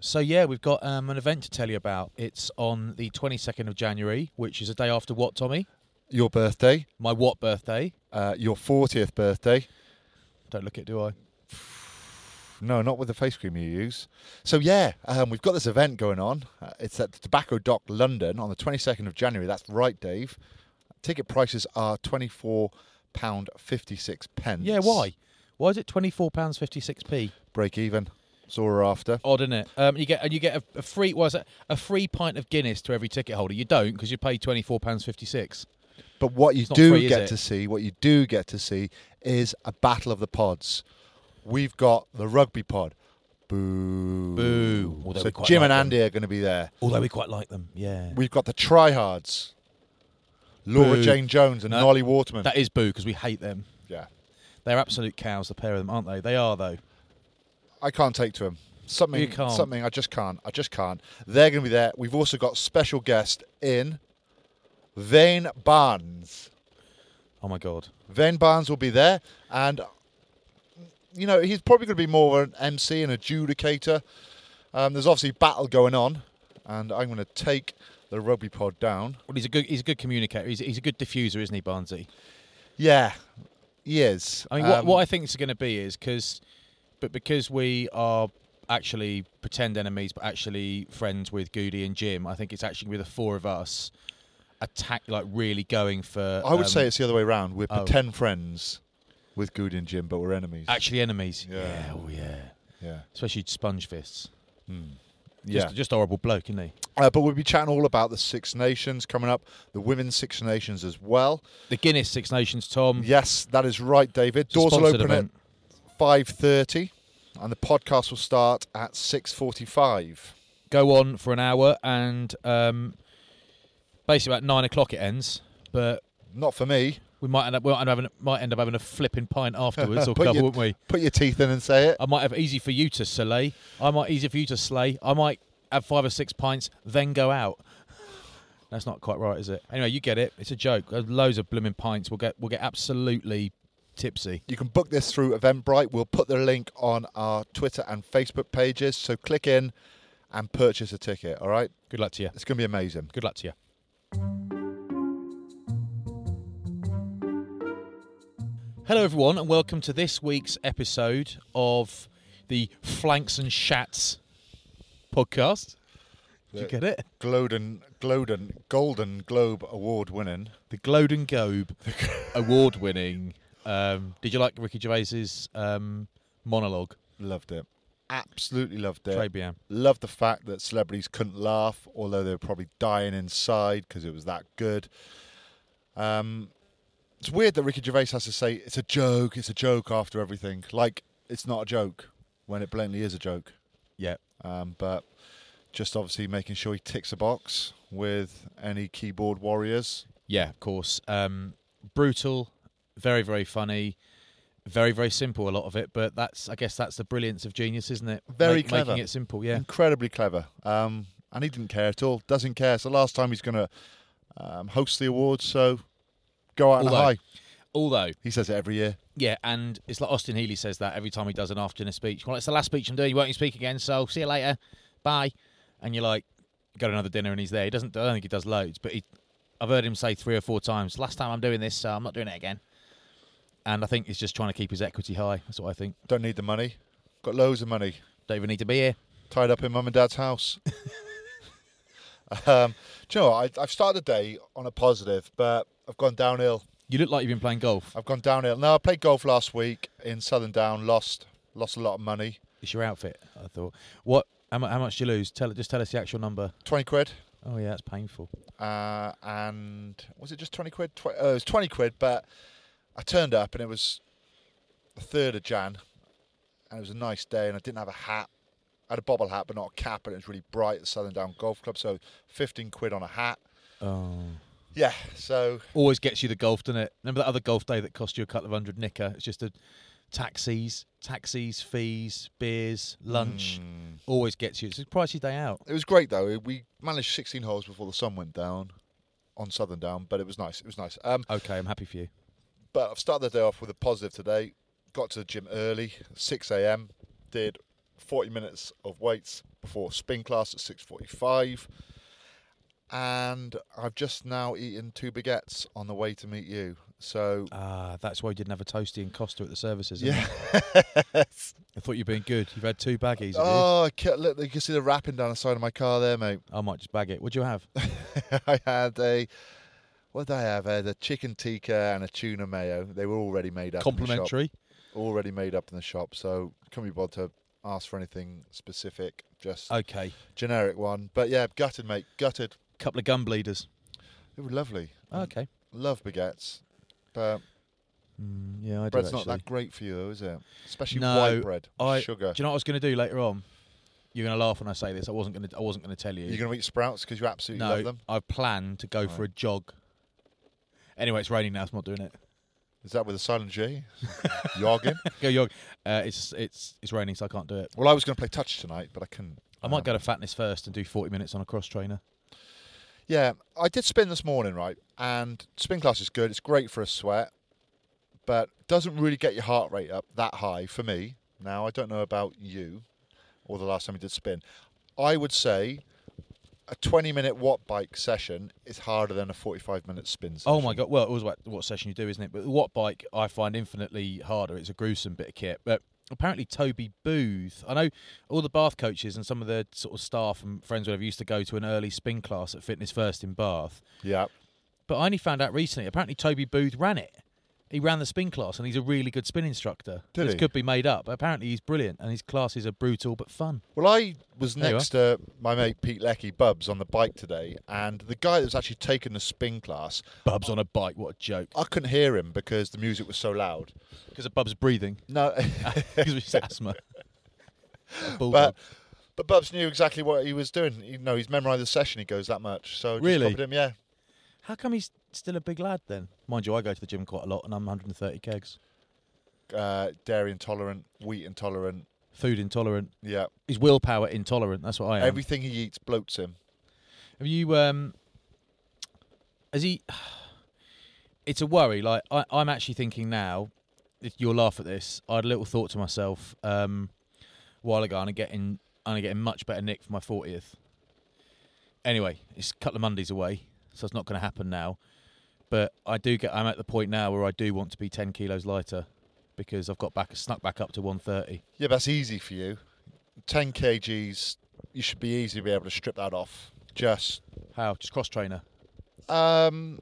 So yeah, we've got um, an event to tell you about. It's on the 22nd of January, which is a day after what, Tommy? Your birthday, My what birthday? uh, your 40th birthday. Don't look it, do I? No, not with the face cream you use. So yeah, um, we've got this event going on. Uh, it's at the Tobacco Dock, London, on the 22nd of January. That's right, Dave. Ticket prices are 24 pound 56 pence. Yeah, why? Why is it twenty four pounds fifty six p? Break even. That's all we're after. Odd, isn't it? Um, you get and you get a, a free was a free pint of Guinness to every ticket holder. You don't because you pay twenty four pounds fifty six. But what you do free, get to see, what you do get to see, is a battle of the pods. We've got the rugby pod. Boo. Boo. Although So Jim like and them. Andy are going to be there. Although we quite like them, yeah. We've got the tryhards. Laura Boo. Jane Jones and No, Nolli Waterman. That is boo because we hate them. yeah. They're absolute cows, the pair of them, aren't they? They are though. I can't take to him. Something, You can't. something. I just can't. I just can't. They're going to be there. We've also got special guest in Wayne Barnes. Oh my god. Wayne Barnes will be there, and you know he's probably going to be more of an MC and adjudicator. Um, there's obviously battle going on, and I'm going to take the rugby pod down. Well, he's a good he's a good communicator. He's, he's a good diffuser, isn't he, Barnsey? Yeah, he is. I mean, what, Um, what I think it's going to be is because, but because we are actually pretend enemies, but actually friends with Goody and Jim, I think it's actually with the four of us attack, like really going for. I would um, say it's the other way around. We're oh. pretend friends with Goode and Jim, but we're enemies. actually enemies. Yeah. oh yeah. yeah, Especially Sponge Fists. yeah. Just, horrible bloke, isn't he? Uh, but we'll be chatting all about the Six Nations coming up, the Women's Six Nations as well. The Guinness Six Nations, Tom. Yes, that is right, David. Doors will open event. At five thirty, and the podcast will start at six forty-five. Go on for an hour, and um, basically about nine o'clock it ends. But Not for me. we might end up, we might end up having, might end up having a flipping pint afterwards, or couple, your- wouldn't we? Put your teeth in and say it. I might have easy for you to slay. I might easy for you to slay. I might have five or six pints, then go out. That's not quite right, is it? Anyway, you get it. It's a joke. There's loads of blooming pints. We'll get we'll get absolutely tipsy. You can book this through Eventbrite. We'll put the link on our Twitter and Facebook pages. So click in and purchase a ticket. All right, Good luck to you. it's going to be amazing. Good luck to you. Hello, everyone, and welcome to this week's episode of the Flanks and Shats podcast. Did you get it? Gloden, Gloden, Golden Globe Award winning. The Gloden Globe award winning. Um, did you like Ricky Gervais's um, monologue? Loved it. Absolutely loved it. Très bien. Loved the fact that celebrities couldn't laugh, although they were probably dying inside because it was that good. Um, it's weird that Ricky Gervais has to say it's a joke, it's a joke after everything. Like it's not a joke when it blatantly is a joke. Yeah. Um, but just obviously making sure he ticks a box with any keyboard warriors. Yeah, of course. Um, brutal, very, very funny, very, very simple. A lot of it, but that's I guess that's the brilliance of genius, isn't it? Very Make- clever. making it simple. Yeah, Incredibly clever. Um, and he didn't care at all. Doesn't care. It's the last time he's going to um, host the awards, so go out on a Although- high. Although, He says it every year. yeah, and it's like Austin Healey says that every time he does an after dinner speech. Well, it's the last speech I'm doing. You won't speak again, so see you later. Bye. And you're like, go to another dinner, and he's there. He doesn't. I don't think he does loads, but he. I've heard him say three or four times. Last time I'm doing this, so I'm not doing it again. And I think he's just trying to keep his equity high. That's what I think. Don't need the money. Got loads of money Don't even need to be here. tied up in mum and dad's house. um, do you know what? I, I've started the day on a positive, but I've gone downhill. You look like you've been playing golf. I've gone downhill. No, I played golf last week in Southerndown. Lost, lost a lot of money. It's your outfit. I thought. What? How, how much did you lose? Tell Just tell us the actual number. Twenty quid. Oh yeah, that's painful. uh, and was it just 20 quid? Tw- uh, it was 20 quid, but I turned up and it was the 3rd of Jan, and it was a nice day, and I didn't have a hat. I had a bobble hat, but not a cap, and it was really bright at Southerndown Golf Club, so 15 quid on a hat. Oh. Yeah, so Always gets you the golf, doesn't it? Remember that other golf day that cost you a couple of hundred nicker? It's just a taxis, taxis, fees, beers, lunch. mm. Always gets you. It's a pricey day out. it was great though. We managed 16 holes before the sun went down on Southerndown, but it was nice. It was nice. Um, Okay, I'm happy for you. But I've started the day off with a positive today. Got to the gym early, 6 a.m. Did 40 minutes of weights before spin class at 6:45, and I've just now eaten two baguettes on the way to meet you. So Ah, that's why you didn't have a toasty and Costa at the services. yeah. I thought you'd been good. You've had two baggies. You? oh, I can't, look, you can see the wrapping down the side of my car there, mate. I might just bag it. What'd you have? I had a. What did I have? I had a chicken tikka and a tuna mayo. They were already made up. in the shop. Complimentary. already made up in the shop, so can't be bothered to ask for anything specific. Just Okay. generic one. But yeah, gutted, mate. Gutted. Couple of gun bleeders. They were lovely. Okay. Love baguettes. But Mm, yeah, I do bread's actually. not that great for you, though, is it? Especially No, white bread. I, Sugar. Do you know what I was going to do later on? You're going to laugh when I say this. I wasn't going to. I wasn't going to tell you. You're going to eat sprouts because you absolutely no, love them. I plan to go for a jog. Anyway, it's raining now. It's not doing it. Is that with a silent G? Yogging? Go jog. Uh, it's it's it's raining, so I can't do it. Well, I was going to play touch tonight, but I couldn't. I might Um, go to fatness first and do 40 minutes on a cross trainer. Yeah, I did spin this morning, right? And spin class is good. It's great for a sweat, but doesn't really get your heart rate up that high for me. Now, I don't know about you or the last time you did spin. I would say a 20 minute watt bike session is harder than a 45 minute spin session. Oh my god! Well, it was what, what session you do, isn't it? But the watt bike I find infinitely harder. It's a gruesome bit of kit. But apparently, Toby Booth. I know all the Bath coaches and some of the sort of staff and friends whatever used to go to an early spin class at Fitness First in Bath. Yeah. But I only found out recently. Apparently, Toby Booth ran it. He ran the spin class, and he's a really good spin instructor. Did this he? could be made up. But apparently, he's brilliant, and his classes are brutal but fun. Well, I was There you next to my mate Pete Lecky, Bubs, on the bike today, and the guy that was actually taking the spin class, Bubs on a bike, what a joke! I couldn't hear him because the music was so loud. Because of Bubs breathing, No, because of his asthma. Bulldog. but but Bubs knew exactly what he was doing. You know, he's memorised the session. He goes that much, so just Really? copied him. Yeah, How come he's still a big lad then? Mind you, I go to the gym quite a lot, and I'm 130 kegs. uh, dairy intolerant, wheat intolerant. Food intolerant. Yeah, He's willpower intolerant. That's what I am. everything he eats bloats him. Have you um? Has he? It's a worry. Like I, I'm actually thinking now. If you'll laugh at this, I had a little thought to myself um, a while ago, and I'm getting, I'm getting much better nick for my 40th. Anyway, it's a couple of Mondays away, so it's not going to happen now. But I do get. I'm at the point now where I do want to be 10 kilos lighter because I've got back a snuck back up to 130. Yeah, that's easy for you. 10 kgs, you should be easy to be able to strip that off. Just How? Just cross trainer. Um,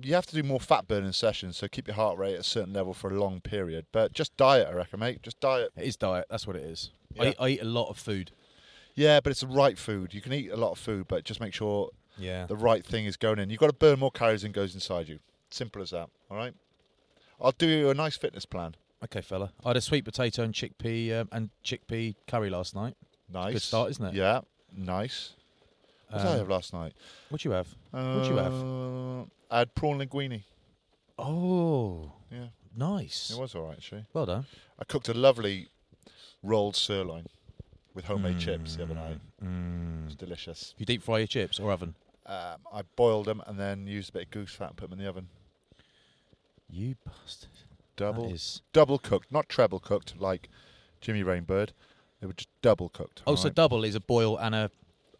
you have to do more fat burning sessions, so keep your heart rate at a certain level for a long period. But just diet, I reckon, mate. Just diet. It is diet. That's what it is. Yeah. eat, I eat a lot of food. Yeah, but it's the right food. You can eat a lot of food, but just make sure Yeah. the right thing is going in. You've got to burn more calories than goes inside you. Simple as that. All right. I'll do you a nice fitness plan. Okay, fella. I had a sweet potato and chickpea um, and chickpea curry last night. Nice. good start, isn't it? Yeah. Nice. What did I Um, have last night? What'd you have? What'd you have? Uh, I had prawn linguine. Oh, Yeah, nice. it was all right actually. Well done. I cooked a lovely rolled sirloin. with homemade chips the other night. Mm. It's delicious. You deep fry your chips or oven? Um, I boiled them and then used a bit of goose fat and put them in the oven. You bastard. Double, double cooked, not treble cooked like Jimmy Rainbird. They were just double cooked. Oh, so double is a boil and a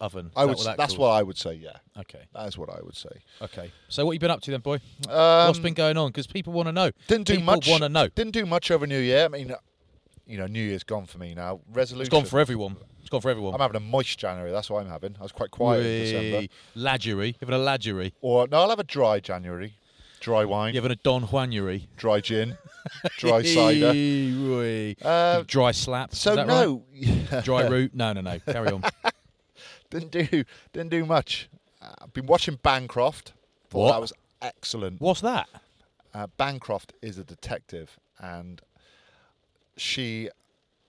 oven. Is I that would. what s- that that's calls? what I would say. Yeah, Okay. that is what I would say. Okay. So what you been up to then, boy? Um, What's been going on? Because people want to know. Didn't do people much. want to know. Didn't do much over New Year. I mean, you know, New Year's gone for me now. Resolution. It's gone for everyone. It's gone for everyone. I'm having a moist January. That's what I'm having. I was quite quiet in December. Wee. Ladgery. Having a ladgery. Or no, I'll have a dry January. Dry wine, You having a Don Juanuary. dry gin, dry cider. Uh, Dry slap. so no, right? Dry root. No, no, no. Carry on. didn't do didn't do much. Uh, I've been watching Bancroft. Thought What? that was excellent. What's that? Uh, Bancroft is a detective, and she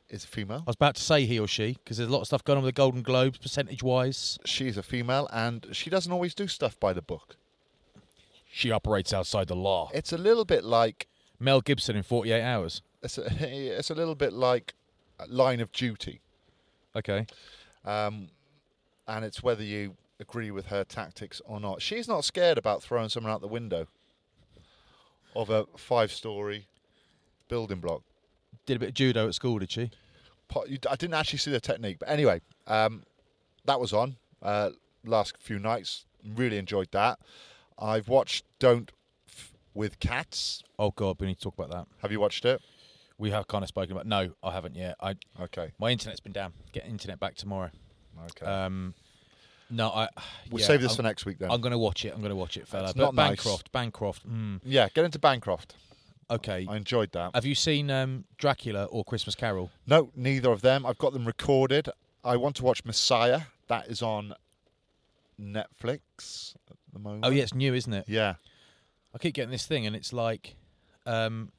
is a female. I was about to say he or she because there's a lot of stuff going on with the Golden Globes, percentage-wise. She's a female, and she doesn't always do stuff by the book. She operates outside the law. It's a little bit like Mel Gibson in 48 Hours. it's a, it's a little bit like Line of Duty. Okay. um, and it's whether you agree with her tactics or not. She's not scared about throwing someone out the window of a five-story building block. Did a bit of judo at school, did she? I didn't actually see the technique, but anyway, um, that was on uh, last few nights. Really enjoyed that. I've watched Don't F- with Cats. Oh God, we need to talk about that. Have you watched it? We have kind of spoken about. No, I haven't yet. I Okay. my internet's been down. Get internet back tomorrow. Okay. Um, no, I. we'll yeah, save this I'm, for next week then. I'm going to watch it. I'm going to watch it, fella. That's but not nice. Bancroft, Bancroft. Mm, yeah, get into Bancroft. Okay. I enjoyed that. Have you seen um, Dracula or Christmas Carol? No, neither of them. I've got them recorded. I want to watch Messiah. That is on Netflix at the moment. Oh yeah, it's new, isn't it? Yeah. I keep getting this thing, and it's like, um,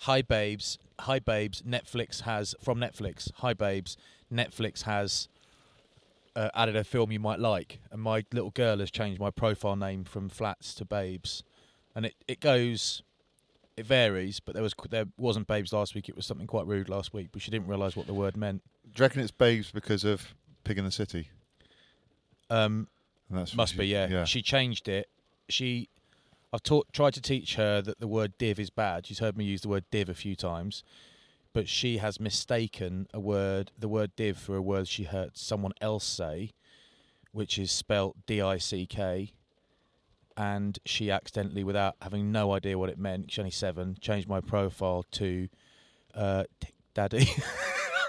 "Hi babes, hi babes." Netflix has from Netflix. Hi babes, Netflix has uh, added a film you might like, and my little girl has changed my profile name from Flats to Babes, and it it goes. It varies, but there was there wasn't babes last week. It was something quite rude last week, but she didn't realise what the word meant. Do you reckon it's Babes because of Pig in the City? Um, And that's Must she- be, yeah. Yeah. She changed it. She, I've taught, tried to teach her that the word div is bad. She's heard me use the word div a few times, but she has mistaken a word, the word div, for a word she heard someone else say, which is spelt D-I-C-K, and she accidentally, without having no idea what it meant, she's only seven, changed my profile to uh, Daddy.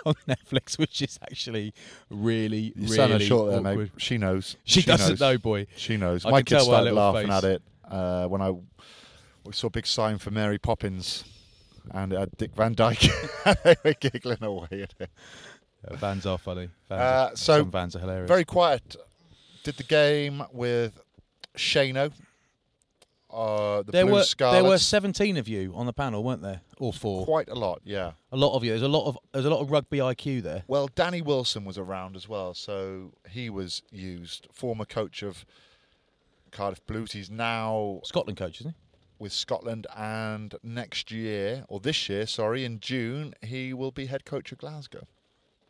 On Netflix, which is actually really, You really short there, awkward. mate. She knows. She, doesn't knows. know, boy. She knows. I My kids tell by her started laughing face. at it uh, when I we saw a big sign for Mary Poppins and it had Dick Van Dyke. they were giggling away at it. Yeah, vans are funny. Vans Uh, are, so, some vans are hilarious. Very quiet. Did the game with Shano. Uh, the there Blue were Scarlets. there were seventeen of you on the panel, weren't there? Or four? quite a lot, yeah. A lot of you. There's a lot of there's a lot of rugby IQ there. Well, Danny Wilson was around as well, so he was used. Former coach of Cardiff Blues. He's now Scotland coach, isn't he? with Scotland, and next year, or this year, sorry, in June, he will be head coach of Glasgow.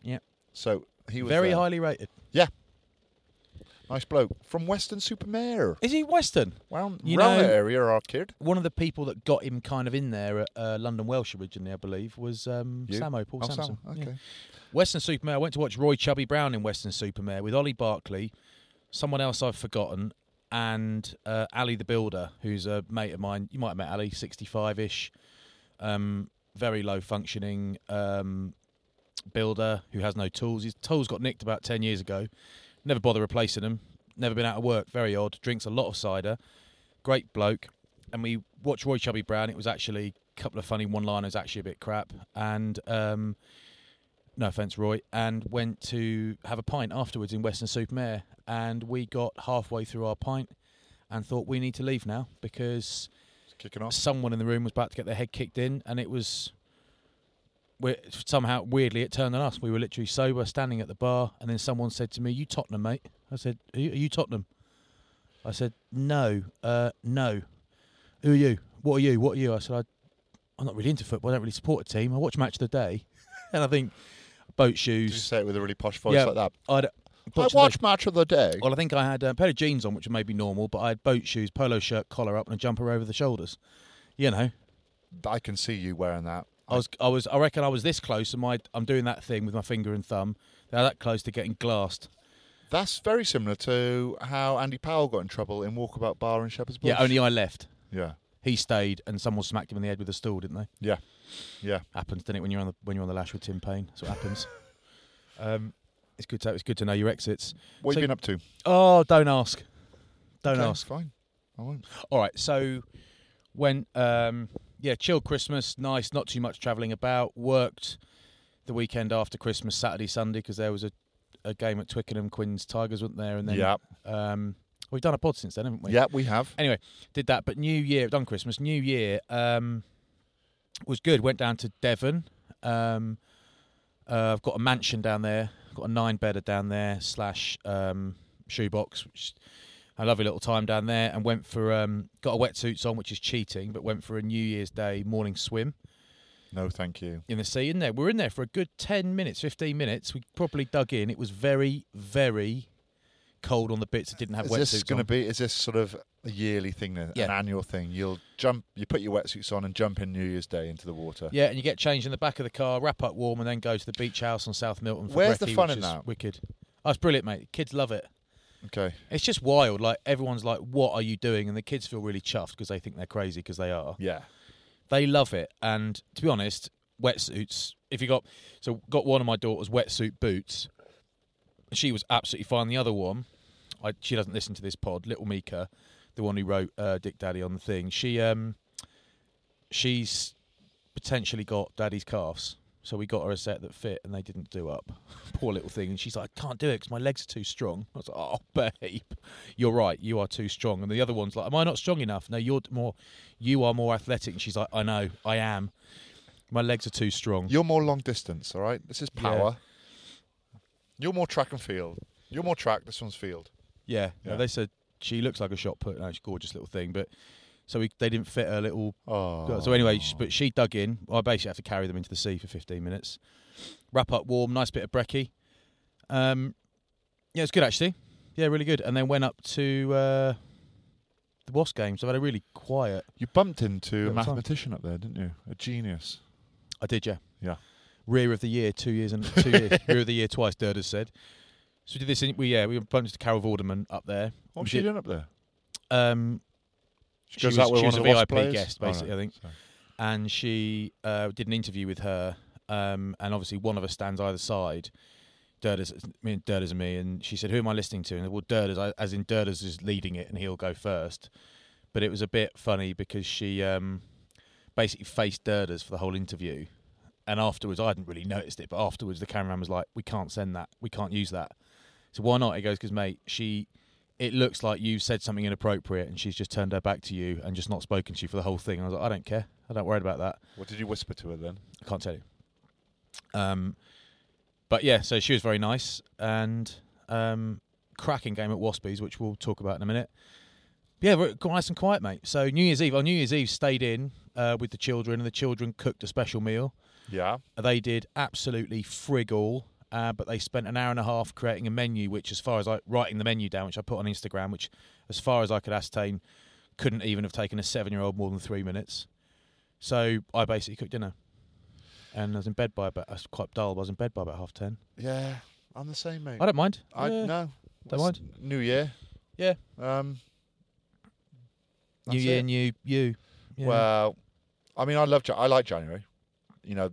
Yeah. So he was Very there. highly rated. Yeah. Nice bloke from Weston-super-Mare. Is he Western? Round, You know- that area, our kid. One of the people that got him kind of in there at uh, London Welsh originally, I believe, was um, You? Samo Paul Oh, Sampson. Sam, Yeah. Okay. Weston-super-Mare. I went to watch Roy Chubby Brown in Weston-super-Mare with Olly Barkley, someone else I've forgotten, and uh, Ali the Builder, who's a mate of mine. You might have met Ali, 65 ish, um, very low functioning um, builder who has no tools. His tools got nicked about 10 years ago. Never bother replacing them. Never been out of work. Very odd. Drinks a lot of cider. Great bloke. And we watched Roy Chubby Brown. It was actually a couple of funny one liners, actually a bit crap. And um, no offense, Roy, and went to have a pint afterwards in Weston-super-Mare. And we got halfway through our pint and thought we need to leave now because kicking off. someone in the room was about to get their head kicked in, and it was we somehow weirdly it turned on us. We were literally sober, standing at the bar, and then someone said to me, "You Tottenham, mate?" I said, "Are you, are you Tottenham?" I said, "No, uh, no." Who are you? What are you? What are you? I said, I, "I'm not really into football. I don't really support a team. I watch match of the day," and I think boat Did you shoes. say it with a really posh voice yeah, like that? I'd, I butcher watch match of the day. Well, I think I had a pair of jeans on, which may be normal, but I had boat shoes, polo shirt, collar up, and a jumper over the shoulders. You know, I can see you wearing that. I was, I was, I reckon I was this close, and my, I'm doing that thing with my finger and thumb. They're that close to getting glassed. That's very similar to how Andy Powell got in trouble in Walkabout Bar in Shepherd's Bush. Yeah, only I left. Yeah, He stayed, and someone smacked him in the head with a stool, didn't they? yeah, yeah. Happens, doesn't it? When you're on the when you're on the lash with Tim Payne, that's what happens. um, it's good to it's good to know your exits. What So- have you been up to? Oh, don't ask, don't Okay, ask. Fine, I won't. All right, so when um yeah, chill Christmas, nice, not too much travelling about. Worked the weekend after Christmas, Saturday, Sunday, because there was a, a game at Twickenham, Quins Tigers, wasn't there? And then yeah, um, we've done a pod since then, haven't we? yeah, we have. Anyway, did that, but New Year, done Christmas. New Year um, was good. Went down to Devon. Um, uh, I've got a mansion down there. Got a nine bedder down there slash um, shoebox, which a lovely little time down there. And went for um, got a wetsuits on, which is cheating, but went for a New Year's Day morning swim No, thank you. in the sea. In there, we were in there for a good ten minutes, fifteen minutes. We probably dug in. It was very, very cold on the bits that didn't have wetsuits. Is wetsuits this going to be? Is this sort of a yearly thing, then? an Yeah. annual thing? You'll jump, you put your wetsuits on and jump in New Year's Day into the water. Yeah, and you get changed in the back of the car, wrap up warm, and then go to the beach house on South Milton. For Where's the fun in is that? Wicked. Oh, it's brilliant, mate. Kids love it. Okay. It's just wild. Like everyone's like, "What are you doing?" And the kids feel really chuffed because they think they're crazy because they are. Yeah. They love it. And to be honest, wetsuits. If you got so got one of my daughter's wetsuit boots, she was absolutely fine. The other one, I, she doesn't listen to this pod. Little Mika, the one who wrote uh, Dick Daddy on the thing. She um, she's potentially got daddy's calves. So we got her a set that fit, and they didn't do up. Poor little thing. And she's like, "I can't do it because my legs are too strong." I was like, "Oh, babe, you're right. You are too strong." And the other one's like, "Am I not strong enough?" No, you're more. You are more athletic. And she's like, "I know, I am. My legs are too strong." You're more long distance, all right? This is Yeah. power. You're more track and field. You're more track, this one's field. Yeah, no, they said she looks like a shot put. No, she's a gorgeous little thing, but so we, they didn't fit her little. Oh. So anyway, sh- but she dug in. I basically have to carry them into the sea for 15 minutes. Wrap up warm, nice bit of brekkie. Um, yeah, it's good actually. Yeah, really good. And then went up to uh, the Wasp games. I've had a really quiet. You bumped into a Little time. mathematician up there, didn't you? A genius. I did, yeah. Yeah. Rear of the year, two years and two years. Rear of the year twice. Durders said. So we did this. In, we yeah, we bumped into Carol Vorderman up there. What was she did- doing up there? Um, She, was- out with she was a VIP guest, Oh, basically, I think. Sorry. and she uh, did an interview with her, um, and obviously one of us stands either side. Durders, me and Durders and me, and she said, "Who am I listening to?" And well, Durders, I- as in Durders is leading it, and he'll go first. But it was a bit funny because she um, basically faced Durders for the whole interview, and afterwards, I hadn't really noticed it, but afterwards, the cameraman was like, "We can't send that. We can't use that." So why not? He goes, "Because mate, she." It looks like you said something inappropriate, and she's just turned her back to you and just not spoken to you for the whole thing. I was like, I don't care. I don't worry about that. What did you whisper to her then? I can't tell you. Um, but yeah, so she was very nice and um, cracking game at Waspies, which we'll talk about in a minute. Yeah, we're nice and quiet, mate. So New Year's Eve, on New Year's Eve, stayed in uh, with the children, and the children cooked a special meal. Yeah. They did absolutely frig all, uh, but they spent an hour and a half creating a menu, which, as far as I writing the menu down, which I put on Instagram, which, as far as I could ascertain, couldn't even have taken a seven-year-old more than three minutes. So I basically cooked dinner, and I was in bed by about. I was quite dull. But I was in bed by about half ten. Yeah. I'm the same, mate. I don't mind. I Yeah. no. Don't mind. New Year. Yeah. Um. New year, it. new you. Yeah. Well, I mean, I love. I like January. You know,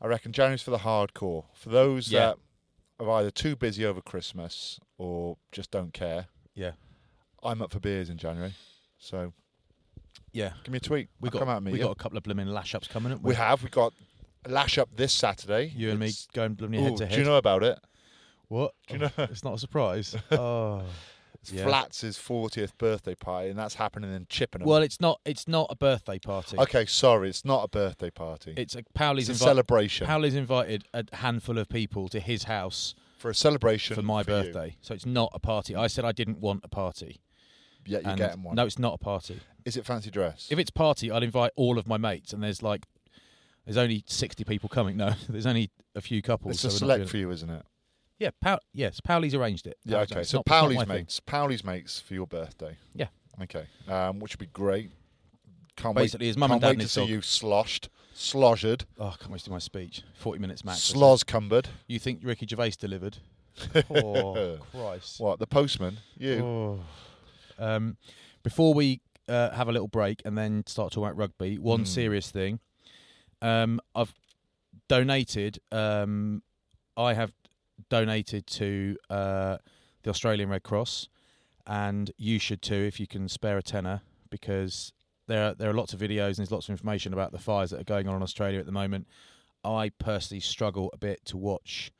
I reckon January's for the hardcore. For those Yeah. that are either too busy over Christmas or just don't care. yeah, I'm up for beers in January. So yeah. give me a tweet. We I'll got come out and we you. got a couple of blooming lash ups coming up. We have. We got Lash Up this Saturday. you and me going blooming head to head. Do you know about it? what? do you know- Oh, it's not a surprise. oh. It's Yeah. Flats' 40th birthday party, and that's happening in Chippenham. Well, it's not. It's not a birthday party. okay, sorry, it's not a birthday party. It's a Powley's It's a invi- celebration Powley's invited a handful of people to his house for a celebration for my you. birthday. So it's not a party. I said I didn't want a party. Yeah, you're and getting one. No, it's not a party. Is it fancy dress? If it's party, I'd invite all of my mates, and there's like There's only 60 people coming. No, there's only a few couples. It's so a select few, isn't it? Yeah, Pow- yes, Powley's arranged it. Yeah, okay. it's So not- it's not Powley's my thing. mates, Powley's mates for your birthday. Yeah. Okay, um, which would be great. Can't Basically, wait, his mum and dad wait to see dog. you sloshed, sloshed, Oh, I can't wait to do my speech. 40 minutes max. sloz cumbered. You think Ricky Gervais delivered? oh, Christ. What the postman? You? Oh. Um, before we uh, have a little break and then start talking about rugby, one Hmm. serious thing. Um, I've donated. Um, I have donated to uh, the Australian Red Cross, and you should too if you can spare a tenner because there are, there are lots of videos and there's lots of information about the fires that are going on in Australia at the moment. I personally struggle a bit to watch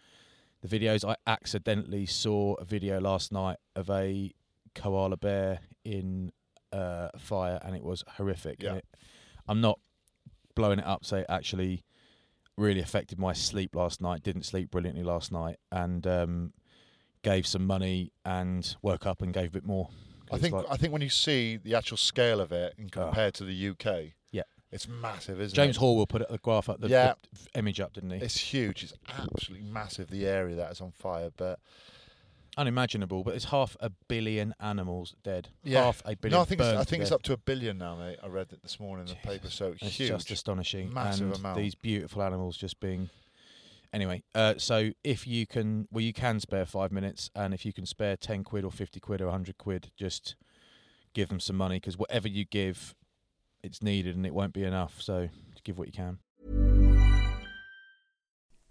the videos. I accidentally saw a video last night of a koala bear in uh, a fire, and it was horrific. Yeah. It, I'm not blowing it up, so actually really affected my sleep last night. Didn't sleep brilliantly last night, and um, gave some money and woke up and gave a bit more. I think like- I think when you see the actual scale of it and Ah. compared to the UK, Yeah. it's massive, isn't James it? James Hall will put a graph up, the, Yeah. the image up, didn't he? It's huge. It's absolutely massive. The area that is on fire, but Unimaginable, but there's half a billion animals dead. Yeah. Half a billion. no, I think it's, I think it's up to a billion now, mate. I read it this morning in the paper. So It's huge. just astonishing. Massive and amount. These beautiful animals just being. Anyway, uh, so if you can, well, you can spare five minutes, and if you can spare ten quid or fifty quid or hundred quid, just give them some money because whatever you give, it's needed and it won't be enough. So give what you can.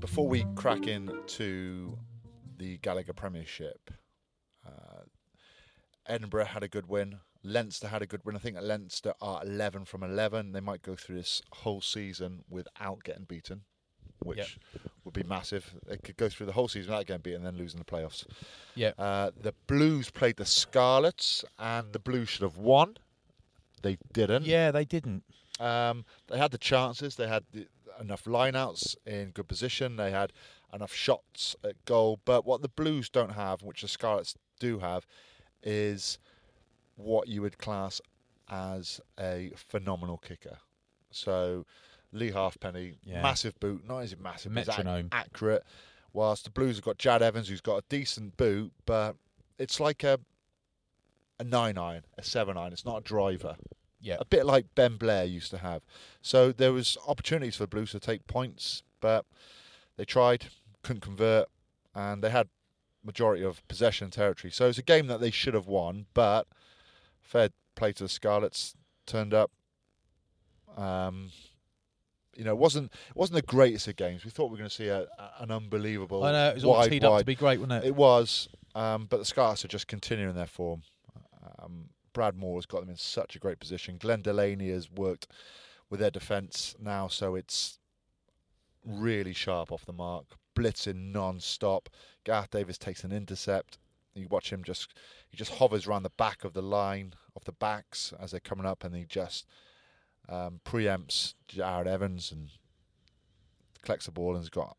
Before we crack into the Gallagher Premiership, uh, Edinburgh had a good win. Leinster had a good win. I think Leinster are 11 from 11. They might go through this whole season without getting beaten, which Yep. would be massive. They could go through the whole season without getting beaten and then losing the playoffs. Yeah. Uh, the Blues played the Scarlets, and the Blues should have won. They didn't. Yeah, they didn't. Um, they had the chances. They had the, enough lineouts in good position. They had enough shots at goal. But what the Blues don't have, which the Scarlets do have, is what you would class as a phenomenal kicker. So Leigh Halfpenny, Yeah. massive boot. Not as massive, ac- Metronome. accurate. Whilst the Blues have got Jarrod Evans, who's got a decent boot, but it's like a a nine iron, a seven iron. It's not a driver. Yeah. a bit like Ben Blair used to have. So there was opportunities for the Blues to take points, but they tried, couldn't convert, and they had majority of possession territory. So it's a game that they should have won, but fair play to the Scarlets, turned up. Um, you know, it wasn't it wasn't the greatest of games. We thought we were going to see a, a- an unbelievable. I know it was all wide, teed up to wide- be great, wasn't it? It was, um, but the Scarlets are just continuing their form. Um, Brad Mooar has got them in such a great position. Glenn Delaney has worked with their defence now, so it's really sharp off the mark, blitzing non-stop. Gareth Davies takes an intercept. You watch him just he just hovers around the back of the line of the backs as they're coming up, and he just um, preempts Jarrod Evans and collects the ball and has got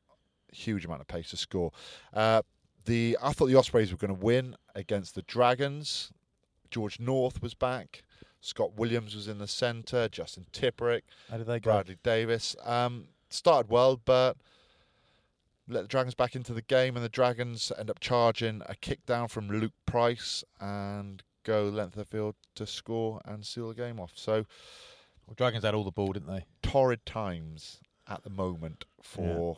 a huge amount of pace to score. Uh, the I thought the Ospreys were going to win against the Dragons. George North was back. Scott Williams was in the centre. Justin Tipuric. How did they go? Bradley Davies. Um, started well, but let the Dragons back into the game, and the Dragons end up charging a kick down from Luke Price and go length of the field to score and seal the game off. So Well, Dragons had all the ball, didn't they? torrid times at the moment for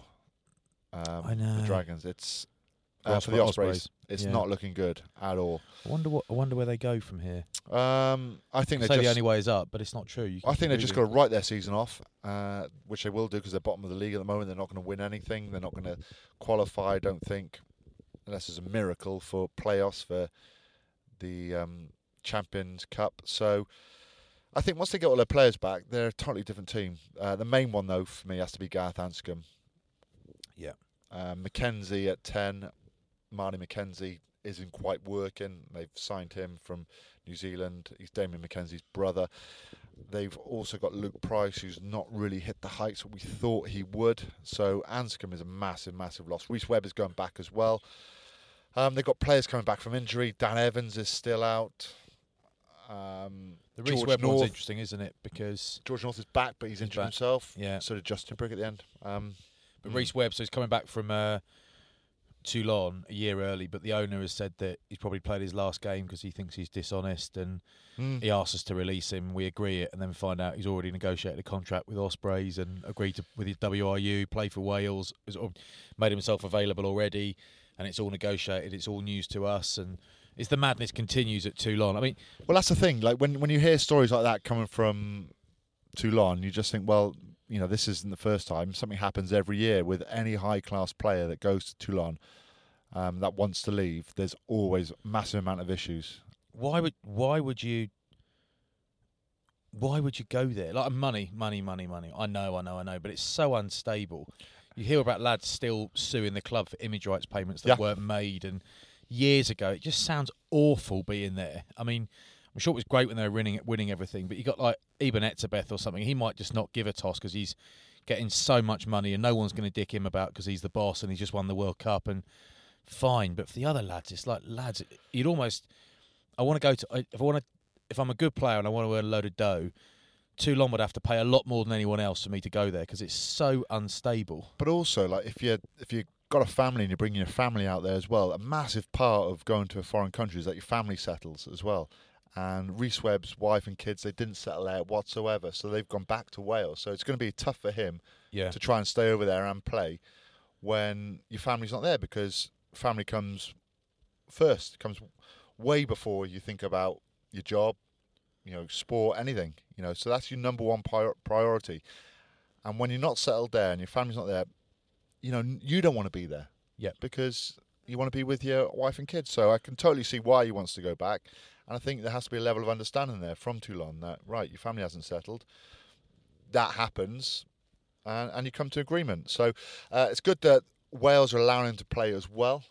um, I know. the Dragons. It's uh, for the Ospreys. Ospreys. It's yeah. not looking good at all. I wonder what. I wonder where they go from here. Um, I think they say just, the only way is up, but it's not true. I think they're just going to write their season off, uh, which they will do because they're bottom of the league at the moment. They're not going to win anything. They're not going to qualify. I don't think, unless there's a miracle for playoffs for the um, Champions Cup. So. I think once they get all their players back, they're a totally different team. Uh, the main one, though, for me, has to be Gareth Anscombe. Yeah. Uh, McKenzie at 10, Marty McKenzie isn't quite working. They've signed him from New Zealand. He's Damian McKenzie's brother. They've also got Luke Price, who's not really hit the heights we thought he would. So Anscombe is a massive, massive loss. Rhys Webb is going back as well. Um, they've got players coming back from injury. Dan Evans is still out. Um, the Rhys Webb North, one's interesting, isn't it? Because George North is back, but he's, he's injured back. himself. Yeah. So did Justin Brick at the end. Um, but mm. Rhys Webb, so he's coming back from. Uh, Toulon a year early, but the owner has said that he's probably played his last game because he thinks he's dishonest, and mm. he asked us to release him. We agree it, and then find out he's already negotiated a contract with Ospreys and agreed to with his WRU play for Wales. Has made himself available already, and it's all negotiated. It's all news to us, and it's the madness continues at Toulon. I mean, Well, that's the thing. Like when when you hear stories like that coming from Toulon, you just think, well, you know, this isn't the first time. Something happens every year with any high class player that goes to Toulon um, that wants to leave. There's always massive amount of issues. why would why would you why would you go there like money money money money i know i know i know but it's so unstable you hear about lads still suing the club for image rights payments that Yeah. weren't made and years ago it just sounds awful being there i mean i'm sure it was great when they were winning winning everything but you got like Eben Etzebeth or something he might just not give a toss because he's getting so much money and no one's going to dick him about because he's the boss and he's just won the world cup and fine but for the other lads it's like lads you'd almost I want to go to if I want to if I'm a good player and I want to earn a load of dough, Toulon would have to pay a lot more than anyone else for me to go there because it's so unstable. But also, like if you if you got a family and you're bringing your family out there as well, a massive part of going to a foreign country is that your family settles as well. And Rhys Webb's wife and kids, they didn't settle there whatsoever, so they've gone back to Wales. So it's going to be tough for him Yeah, to try and stay over there and play when your family's not there because family comes first, comes way before you think about your job, you know, sport, anything, you know. So that's your number one prior- priority. And when you're not settled there and your family's not there, you know, you don't want to be there. Yeah. Because you want to be with your wife and kids. So I can totally see why he wants to go back. And I think there has to be a level of understanding there from Toulon that, right, your family hasn't settled. That happens. And, and you come to agreement. So uh, it's good that Wales are allowing him to play as well.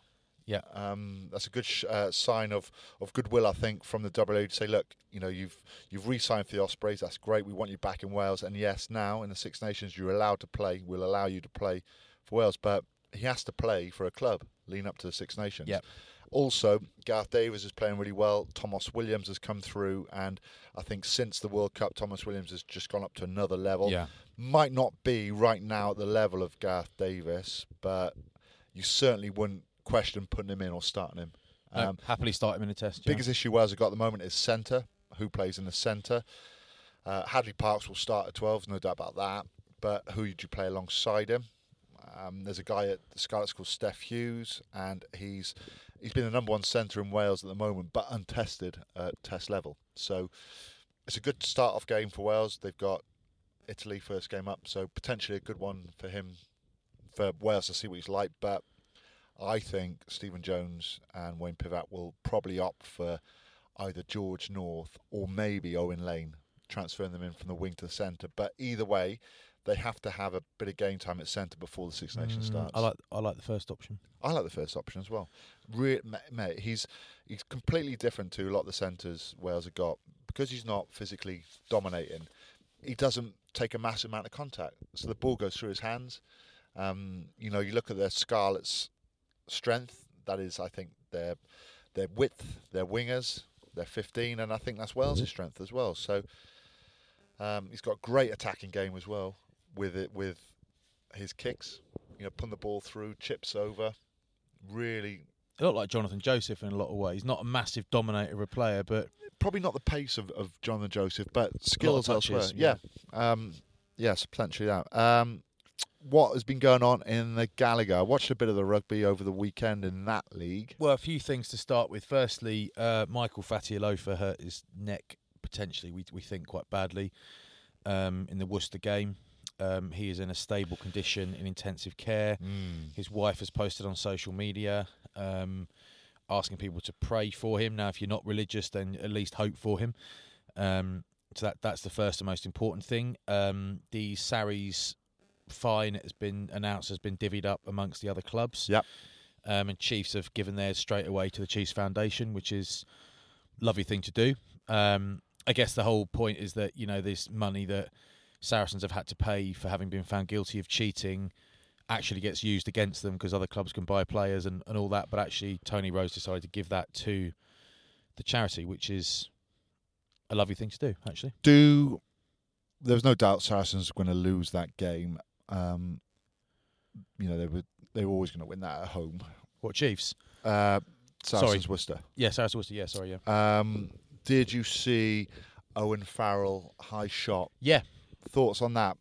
yeah. Um, that's a good sh- uh, sign of, of goodwill, I think, from the WA to say, look, you know, you've you've re-signed for the Ospreys. That's great. We want you back in Wales. And yes, now in the Six Nations, you're allowed to play. We'll allow you to play for Wales, but he has to play for a club Lean up to the Six Nations. Yep. Also, Gareth Davies is playing really well. Tomos Williams has come through, and I think since the World Cup, Tomos Williams has just gone up to another level. Yeah. Might not be right now at the level of Gareth Davies, but you certainly wouldn't question putting him in or starting him. No, Um, happily start him in a test. Yeah. biggest issue Wales have got at the moment is centre. Who plays in the centre? Uh, Hadleigh Parkes will start at 12, no doubt about that. But who would you play alongside him? Um, there's a guy at the Scarlets called Steff Hughes, and he's he's been the number one centre in Wales at the moment, but untested at test level. So it's a good start off game for Wales. They've got Italy first game up, so potentially a good one for him for Wales to see what he's like. But I think Stephen Jones and Wayne Pivac will probably opt for either George North or maybe Owen Lane, transferring them in from the wing to the centre. But either way, they have to have a bit of game time at centre before the Six Nations Mm, starts. I like I like the first option. I like the first option as well. Re- mate, he's he's completely different to a lot of the centres Wales have got because he's not physically dominating. He doesn't take a massive amount of contact, so the ball goes through his hands. Um, you know, you look at their Scarlets' strength. That is, I think, their their width, their wingers, their 15, and I think that's Wales' strength as well. So um, he's got great attacking game as well with it with his kicks. You know, putting the ball through, chips over. Really, He looked like Jonathan Joseph in a lot of ways. Not a massive dominator of a player, but probably not the pace of, of Jonathan Joseph, but skills touches, elsewhere. yeah. Yeah. Um, yes, potentially that. Um, what has been going on in the Gallagher? I watched a bit of the rugby over the weekend in that league. well, a few things to start with. Firstly, uh, Michael Fatialofa hurt his neck potentially. We we think quite badly um, in the Worcester game. Um, he is in a stable condition in intensive care. His wife has posted on social media um, asking people to pray for him. Now, if you're not religious, then at least hope for him. Um, so that that's the first and most important thing. Um, the Sarries fine has been announced has been divvied up amongst the other clubs. Yep. Um, and Chiefs have given theirs straight away to the Chiefs Foundation, which is a lovely thing to do. Um, I guess the whole point is that you know this money that Saracens have had to pay for having been found guilty of cheating actually gets used against them because other clubs can buy players and, and all that. But actually, Tony Rowe decided to give that to the charity, which is a lovely thing to do. Actually, Do there's no doubt Saracens are going to lose that game. Um, you know they were they were always going to win that at home. what Chiefs? Uh, Saracens Sorry. Worcester. Yeah, Saracens Worcester. Yeah, sorry. Yeah, Um, did you see Owen Farrell high shot? yeah, Thoughts on that?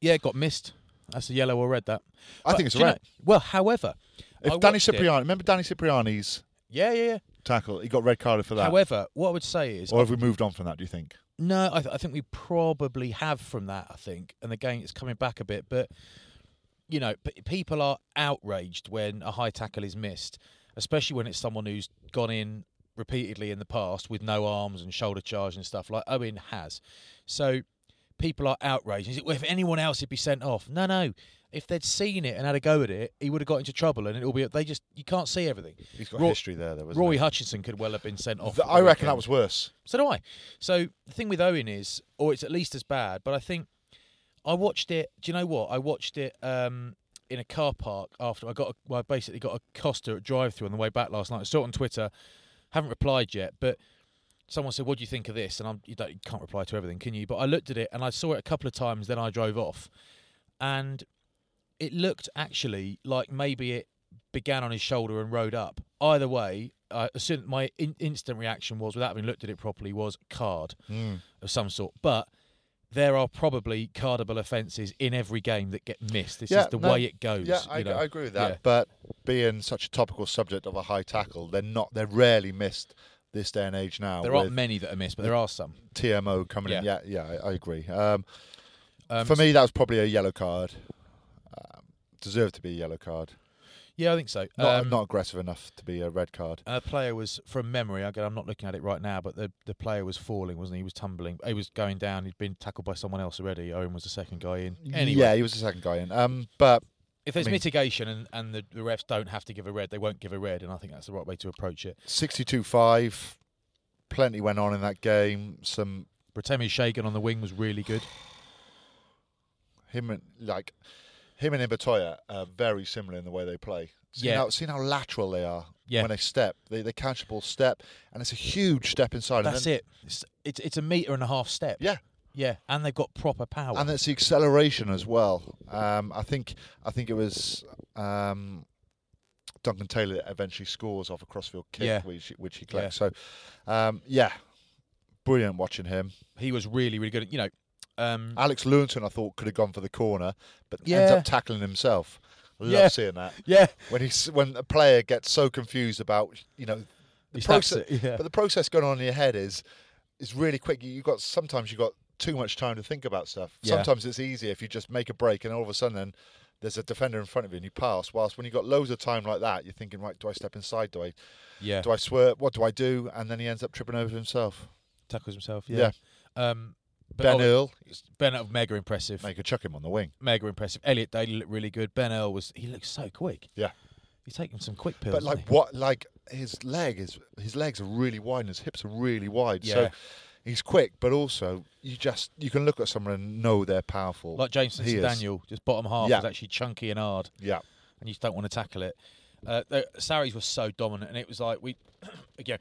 yeah. It got missed. That's a yellow or red. That I But think it's you know- red. well, however, If I Danny watched it- Cipriani, remember Danny Cipriani's Yeah, yeah, yeah. tackle? He got red carded for that. However, what I would say is, or have we moved on from that? Do you think? No, I, th- I think we probably have from that. I think, and again, it's coming back a bit, but you know, p- people are outraged when a high tackle is missed, especially when it's someone who's gone in repeatedly in the past with no arms and shoulder charge and stuff like Owen has. So people are outraged. Is it, well, if anyone else, he'd be sent off. No, no. If they'd seen it and had a go at it, he would have got into trouble, and it'll be. They just you can't see everything. He's got Roy- history there, though. Roy he? Hutchinson could well have been sent off. Th- the I reckon weekend. that was worse. So do I. So the thing with Owen is, or it's at least as bad, but I think I watched it. Do you know what? I watched it um, in a car park after I got. A, well, I basically got a Costa at drive-through on the way back last night. I saw it on Twitter. Haven't replied yet, but someone said, "What do you think of this?" And I'm, you, don't, you can't reply to everything, can you? But I looked at it and I saw it a couple of times. Then I drove off, and it looked actually like maybe it began on his shoulder and rode up. Either way, uh, my in- instant reaction was, without having looked at it properly, was card of some sort. But there are probably cardable offences in every game that get missed. This is the no, way it goes. Yeah, I. I agree with that. Yeah. But being such a topical subject of a high tackle, they're not. They're rarely missed this day and age now. There aren't many that are missed, but there are some. TMO coming in. Yeah, Yeah. yeah, I, I agree. Um, Um, for me, that was probably a yellow card. Um, deserved to be a yellow card. yeah, I think so. Not, Um, not aggressive enough to be a red card. A player was from memory. Again, I'm not looking at it right now, but the the player was falling, wasn't he? He was tumbling. He was going down. He'd been tackled by someone else already. Owen was the second guy in. Anyway, Yeah, he was the second guy in. Um, but if there's I mean- mitigation and, and the, the refs don't have to give a red, they won't give a red, and I think that's the right way to approach it. 62-5, plenty went on in that game. Some Rotimi Segun on the wing was really good. him and like him and Ibitoye are very similar in the way they play. See Yeah. how, see how lateral they are Yeah. when they step. They they catch the ball step, and it's a huge step inside. That's then, it. It's, it's it's a meter and a half step. Yeah, yeah, and they've got proper power. and it's the acceleration as well. Um, I think I think it was um, Duncan Taylor that eventually scores off a crossfield kick, Yeah. which which he collects. So um, yeah, brilliant watching him. He was really, really good. You know, um, Alex Lewington, I thought, could have gone for the corner, but ends up tackling himself. I love Yeah. seeing that. yeah, When he's when a player gets so confused about you know the He process, it, yeah. but the process going on in your head is is really quick. You got sometimes you got too much time to think about stuff. Yeah. Sometimes it's easier if you just make a break and all of a sudden then there's a defender in front of you and you pass. Whilst when you've got loads of time like that, you're thinking, right, do I step inside? Do I yeah. do I swerve? What do I do? And then he ends up tripping over himself. Tackles himself. Yeah. Um, ben oh, Earl, Ben Earl, mega impressive. they could chuck him on the wing. Mega impressive. Elliot Daly looked really good. Ben Earl was. He looks so quick. Yeah. He's taking some quick pills. But like what? Like his leg is his legs are really wide and his hips are really wide. Yeah. So he's quick, but also you just you can look at someone and know they're powerful. Like Jameson is. Daniel, just bottom half Yeah. was actually chunky and hard. Yeah, and you just don't want to tackle it. Uh, the, Sarries was so dominant, and it was like we, again,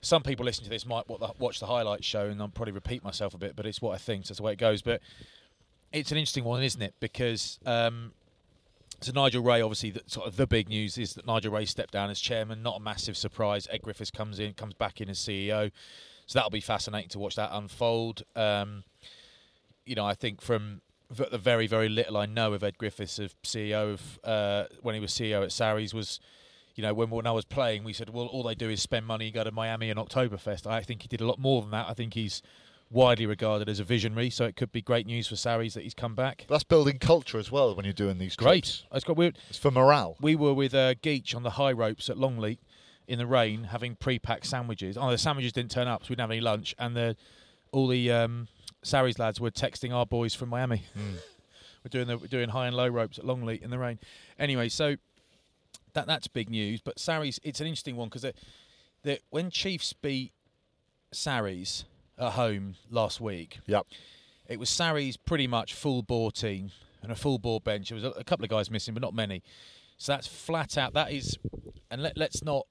some people listen to this might watch the highlights show, and I'll probably repeat myself a bit, but it's what I think. So that's the way it goes. But it's an interesting one, isn't it? Because um, so Nigel Wray, obviously, the, sort of the big news is that Nigel Wray stepped down as chairman. Not a massive surprise. Ed Griffiths comes in, comes back in as CEO. So that'll be fascinating to watch that unfold. Um, you know, I think from the very, very little I know of Ed Griffiths, of CEO of uh, when he was CEO at Sarries, was, you know, when when I was playing, we said, well, all they do is spend money, go to Miami and Oktoberfest. I think he did a lot more than that. I think he's widely regarded as a visionary, so it could be great news for Sarries that he's come back. that's building culture as well when you're doing these. Great. trips. It's got weird. It's for morale. We were with uh, Geach on the high ropes at Longleat in the rain, having pre-packed sandwiches. Oh, the sandwiches didn't turn up, so we didn't have any lunch, and the all the um, Sarries lads were texting our boys from Miami. we're doing the we're doing high and low ropes at Longleat in the rain. Anyway, so that that's big news. But Sarries, it's an interesting one because that when Chiefs beat Sarries at home last week, Yep. it was Sarri's pretty much full bore team and a full bore bench. There was a, a couple of guys missing, but not many. So that's flat out. That is, and let, let's not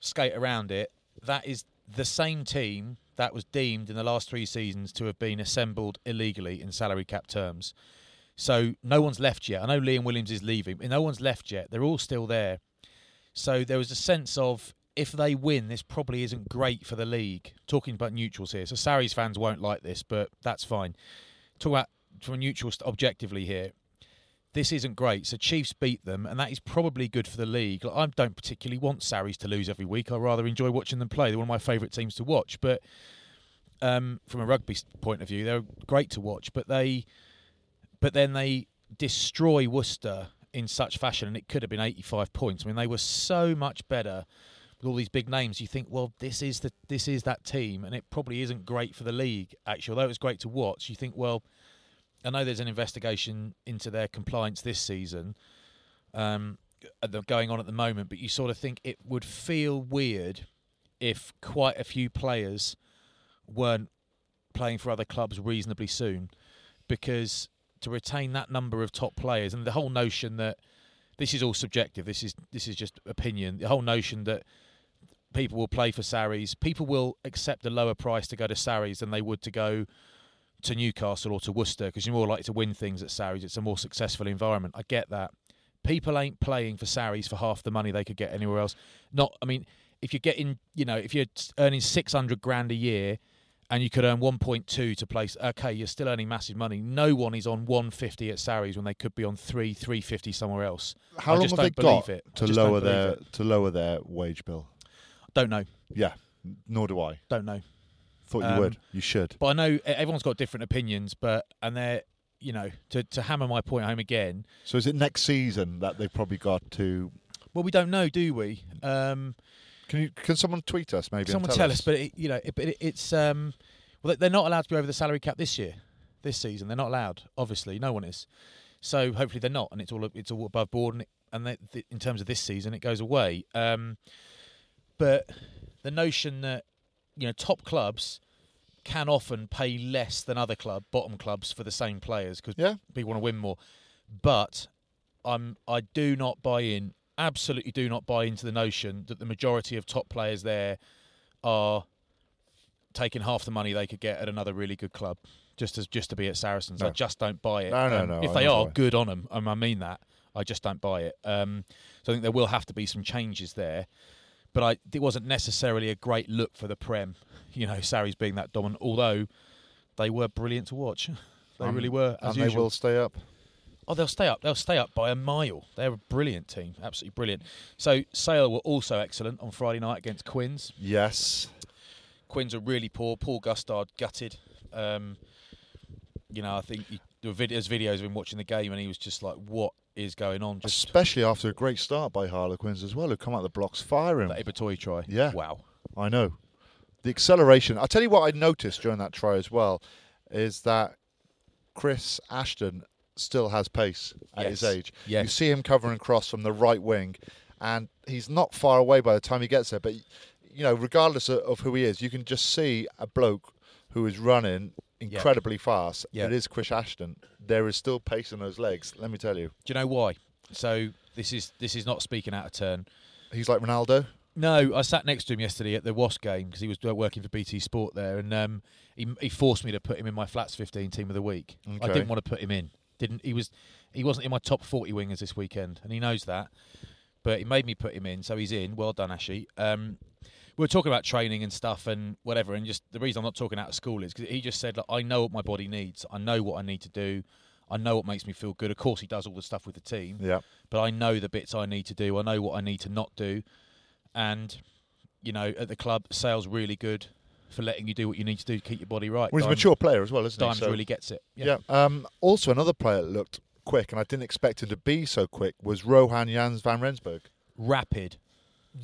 skate around it. That is the same team that was deemed in the last three seasons to have been assembled illegally in salary cap terms. So no one's left yet. I know Liam Williams is leaving, but no one's left yet. They're all still there. So there was a sense of if they win, this probably isn't great for the league. Talking about neutrals here, so Sarries fans won't like this, but that's fine. Talk about from a neutral objectively here. This isn't great. So Chiefs beat them, and that is probably good for the league. Like, I don't particularly want Sarries to lose every week. I rather enjoy watching them play. They're one of my favourite teams to watch. But um, from a rugby point of view, they're great to watch. But they, but then they destroy Worcester in such fashion, and it could have been 85 points. I mean, they were so much better with all these big names. You think, well, this is the this is that team, and it probably isn't great for the league. Actually, although it was great to watch, you think, well, I know there's an investigation into their compliance this season. Um, going on at the moment, but you sort of think it would feel weird if quite a few players weren't playing for other clubs reasonably soon, because to retain that number of top players and the whole notion that this is all subjective, this is this is just opinion. The whole notion that people will play for Sarries, people will accept a lower price to go to Sarries than they would to go to Newcastle or to Worcester because you're more likely to win things at Sarries. It's a more successful environment. I get that. People ain't playing for Sarries for half the money they could get anywhere else. Not, I mean, if you're getting, you know, if you're earning 600 grand a year and you could earn 1.2 to place, okay, you're still earning massive money. No one is on 150 at Sarries when they could be on 3, 350 somewhere else. How I long have they got it. To lower their it. to lower their wage bill? Don't know. Yeah, nor do I. Don't know. Thought you Um, would. You should. But I know everyone's got different opinions, but, and they're, you know, to, to hammer my point home again, So is it next season that they've probably got to? well, we don't know, do we? Um, Can you? Can someone tweet us maybe? Someone tell, tell us, but it, you know, it, but it, it's um, well, they're not allowed to be over the salary cap this year, this season. They're not allowed. Obviously, no one is. So hopefully they're not, and it's all it's all above board. And, it, and they, th in terms of this season, it goes away. Um, but the notion that you know top clubs can often pay less than other club bottom clubs for the same players because Yeah. people want to win more. But I'm I do not buy in. Absolutely, do not buy into the notion that the majority of top players there are taking half the money they could get at another really good club just as just to be at Saracens. I just don't buy it. No, no, Um, no, If I they are good on them, um, I mean that. I just don't buy it. Um, so I think there will have to be some changes there. But I, it wasn't necessarily a great look for the Prem. You know, Sarries being that dominant, although they were brilliant to watch. They Um, really were. As and they will stay up. Oh, they'll stay up. They'll stay up by a mile. They're a brilliant team, absolutely brilliant. So Sale were also excellent on Friday night against Quins. Yes. Quins are really poor. Paul Gustard gutted. Um, you know, I think he, there were videos, videos of him watching the game, and he was just like, "What is going on?" Just Especially after a great start by Harlequins as well, who come out the blocks firing. that Ibitoye try. Yeah. Wow. I know. The acceleration. I'll tell you what I noticed during that try as well is that Chris Ashton still has pace at his Yes. age. Yes. You see him covering cross from the right wing, and he's not far away by the time he gets there. But, you know, regardless of, of who he is, you can just see a bloke who is running incredibly fast. Yeah. It is Chris Ashton. There is still pace in those legs, let me tell you. Do you know why? So this is this is not speaking out of turn. He's like Ronaldo. No, I sat next to him yesterday at the Wasp game because he was uh, working for BT Sport there, and um, he, he forced me to put him in my flats 15 team of the week. I didn't want to put him in. Didn't he was he wasn't in my top 40 wingers this weekend, and he knows that. But he made me put him in, so he's in. Well done, Ashi. Um, we were talking about training and stuff and whatever, and just the reason I'm not talking out of school is because he just said, Look, I know what my body needs. I know what I need to do. I know what makes me feel good. Of course, he does all the stuff with the team Yeah. but I know the bits I need to do. I know what I need to not do, and you know, at the club, sales really good for letting you do what you need to do to keep your body right. Well, he's a mature player as well, isn't Dimes he? So- really gets it. Yeah. Um, also, another player that looked quick, and I didn't expect him to be so quick, was Rohan Janse van Rensburg. rapid,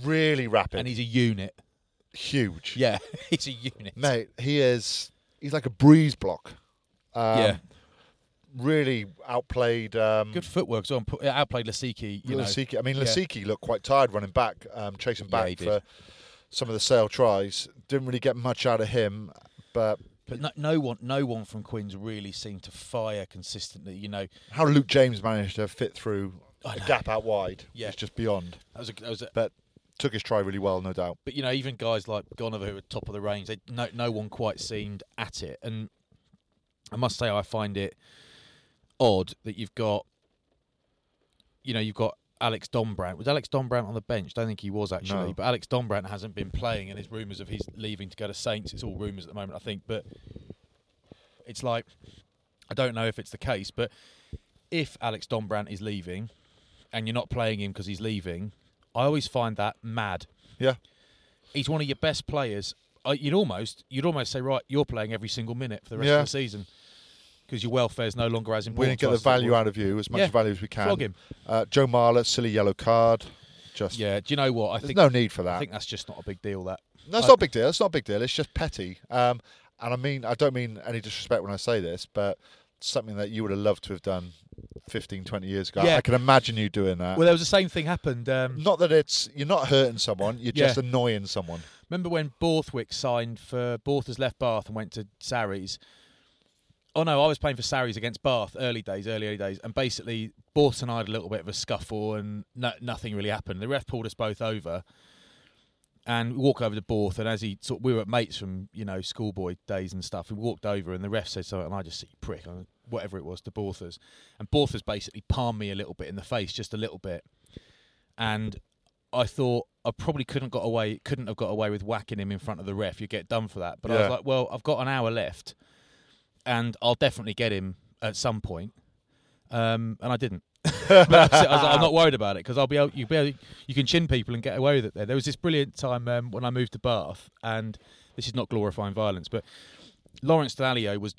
Really rapid. and he's a unit. Huge. Yeah, he's a unit. Mate, he is. He's like a breeze block. Um, yeah, Really outplayed. Um, good footwork. So outplayed Lasike. You know, Lasike. I mean, Yeah. Lasike looked quite tired running back, um, chasing back did. for some of the sale tries. Didn't really get much out of him, but but no, no one, no one from Quins really seemed to fire consistently. You know, how Luke James managed to fit through a gap out wide Yeah. is just beyond. that was a, that was a, But took his try really well, no doubt. but you know, even guys like Gonover who were top of the range, they, no, no one quite seemed at it. And I must say, I find it odd that you've got, you know, you've got Alex Dombrandt. Was Alex Dombrandt on the bench? Don't think he was actually, No. but Alex Dombrandt hasn't been playing, and there's rumours of his leaving to go to Saints. It's all rumours at the moment, I think, but it's like I don't know if it's the case, but if Alex Dombrandt is leaving and you're not playing him because he's leaving, I always find that mad. Yeah. He's one of your best players. I- You'd almost, you'd almost say, right, you're playing every single minute for the rest Yeah. of the season because your welfare is no longer as important. We need to get the us as it value out of you as much Yeah. value as we can. Flog him. Uh, Joe Marler, silly yellow card. Just Yeah. Do you know what? I there's think no need for that. I think that's just not a big deal. That No, it's I- not a big deal. It's not a big deal. It's just petty. Um, and I mean, I don't mean any disrespect when I say this, but something that you would have loved to have done 15, 20 years ago. Yeah. I can imagine you doing that. well, there was the same thing happened. Um, not that it's you're not hurting someone, you're just annoying someone. Remember when Borthwick signed for Borth has left Bath and went to Sarries? Oh no, I was playing for Sarries against Bath early days, early early days, and basically Borth and I had a little bit of a scuffle, and no, nothing really happened. The ref pulled us both over, and we walk over to Borth, and as he sort, we were mates from you know schoolboy days and stuff. We walked over, and the ref said something, and I just said prick, whatever it was to Borthers, and Borthers basically palmed me a little bit in the face, just a little bit, and I thought I probably couldn't got away, couldn't have got away with whacking him in front of the ref. You get done for that. But I was like, well, I've got an hour left, and I'll definitely get him at some point. Um, and I didn't. But. I was like, I'm not worried about it because I'll be able, you be able, you can chin people and get away with it. There, there was this brilliant time um, when I moved to Bath, and this is not glorifying violence, but Lawrence Dallaglio was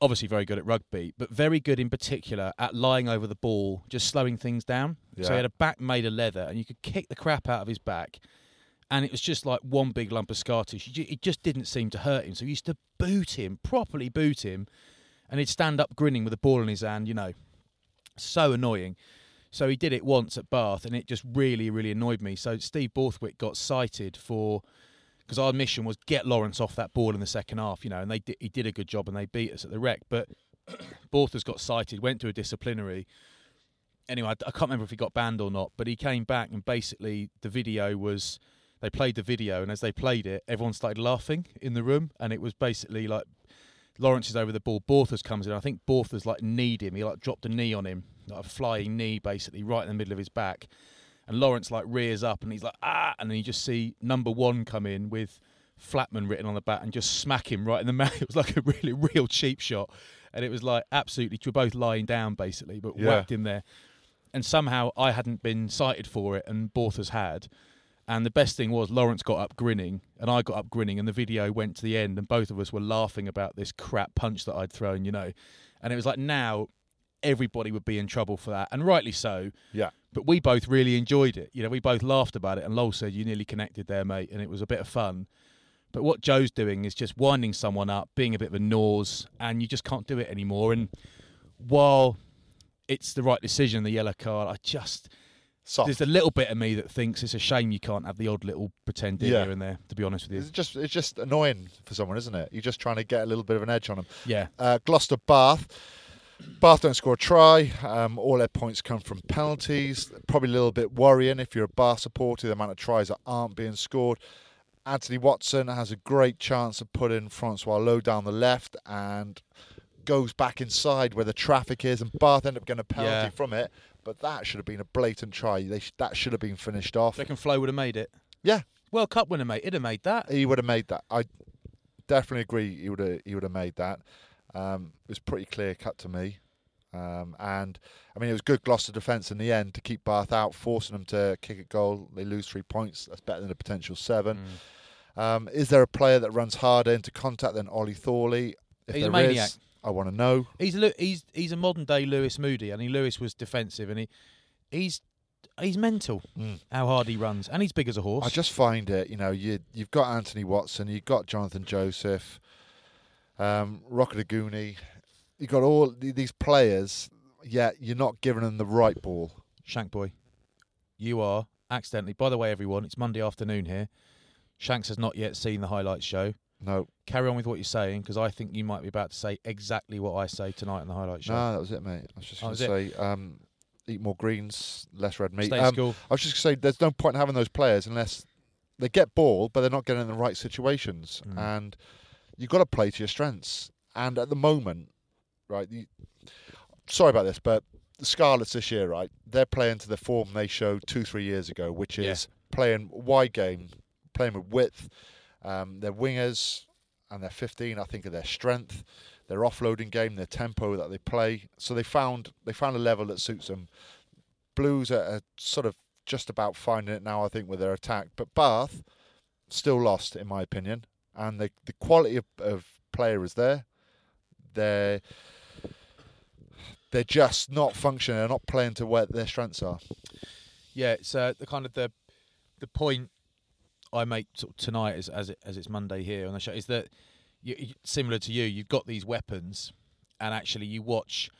obviously very good at rugby, but very good in particular at lying over the ball, just slowing things down. So he had a back made of leather, and you could kick the crap out of his back. And it was just like one big lump of scar tissue. It just didn't seem to hurt him. So he used to boot him, properly boot him. And he'd stand up grinning with a ball in his hand, you know. So annoying. So he did it once at Bath, and it just really, really annoyed me. So Steve Borthwick got cited for because our mission was get Lawrence off that ball in the second half, you know, and they he did a good job and they beat us at the Rec. But Borthers got cited, went to a disciplinary. Anyway, I can't remember if he got banned or not, but he came back and basically the video was they played the video, and as they played it, everyone started laughing in the room, and it was basically like Lawrence is over the ball, Borthers comes in. I think Borthers like kneed him. He like dropped a knee on him, like a flying knee, basically right in the middle of his back. and Lawrence like rears up and he's like ah, and then you just see number one come in with Flatman written on the bat and just smack him right in the mouth. It was like a really real cheap shot, and it was like absolutely. We're both lying down basically, but Yeah. whacked him there. And somehow I hadn't been cited for it, and Borthers had. And the best thing was Lawrence got up grinning, and I got up grinning, and the video went to the end, and both of us were laughing about this crap punch that I'd thrown, you know. And it was like now everybody would be in trouble for that, and rightly so. Yeah. But we both really enjoyed it. You know, we both laughed about it, and Lowell said, "You nearly connected there, mate," and it was a bit of fun. But what Joe's doing is just winding someone up, being a bit of a nose, and you just can't do it anymore. And while it's the right decision, the yellow card, I just Soft. there's a little bit of me that thinks it's a shame you can't have the odd little pretend dig Yeah. here and there. To be honest with you, It's just it's just annoying for someone, isn't it? You're just trying to get a little bit of an edge on them. yeah, Uh, Gloucester Bath. Bath don't score a try. Um, all their points come from penalties. Probably a little bit worrying if you're a Bath supporter, the amount of tries that aren't being scored. Anthony Watson has a great chance of putting Francois Louw down the left and goes back inside where the traffic is, and Bath end up getting a penalty Yeah. from it. But that should have been a blatant try. They sh- that should have been finished off. Do you reckon Flo would have made it. Yeah, World Cup winner, mate. It'd have made that. he would have made that. I definitely agree. He would have. He would have made that. Um, it was pretty clear cut to me. Um, and I mean, it was good Gloucester defence in the end to keep Bath out, forcing them to kick a goal. They lose three points. That's better than a potential seven. Mm. Um, is there a player that runs harder into contact than Ollie Thorley? If He's a there is, maniac. I want to know. He's a, he's he's a modern day Lewis Moody. I mean, Lewis was defensive, and he he's he's mental. Mm. How hard he runs, and he's big as a horse. I just find it, you know, you you've got Anthony Watson, you've got Jonathan Joseph, um, Rokoduguni, you've got all these players, yet you're not giving them the right ball. Shank boy, you are accidentally. By the way, everyone, it's Monday afternoon here. Shanks has not yet seen the highlights show. No, Carry on with what you're saying, because I think you might be about to say exactly what I say tonight in the highlights show. no, that was it, mate. I was just Oh, going to say, um, eat more greens, less red meat. Stay Um, school. I was just going to say, there's no point in having those players unless they get ball, but they're not getting in the right situations. Mm. And you've got to play to your strengths. And at the moment, right, you, sorry about this, but the Scarlets this year, right, they're playing to the form they showed two, three years ago, which Yeah. is playing wide game, playing with width. Um, their wingers and their 15, I think, are their strength. Their offloading game, their tempo that they play. So they found they found a level that suits them. Blues are, are sort of just about finding it now, I think, with their attack. But Bath still lost, in my opinion. And the the quality of, of player is there. They're they're just not functioning. They're not playing to where their strengths are. Yeah, it's uh, the kind of the the point I make sort of tonight as as, it, as it's Monday here on the show is that you, similar to you, you've got these weapons, and actually you watch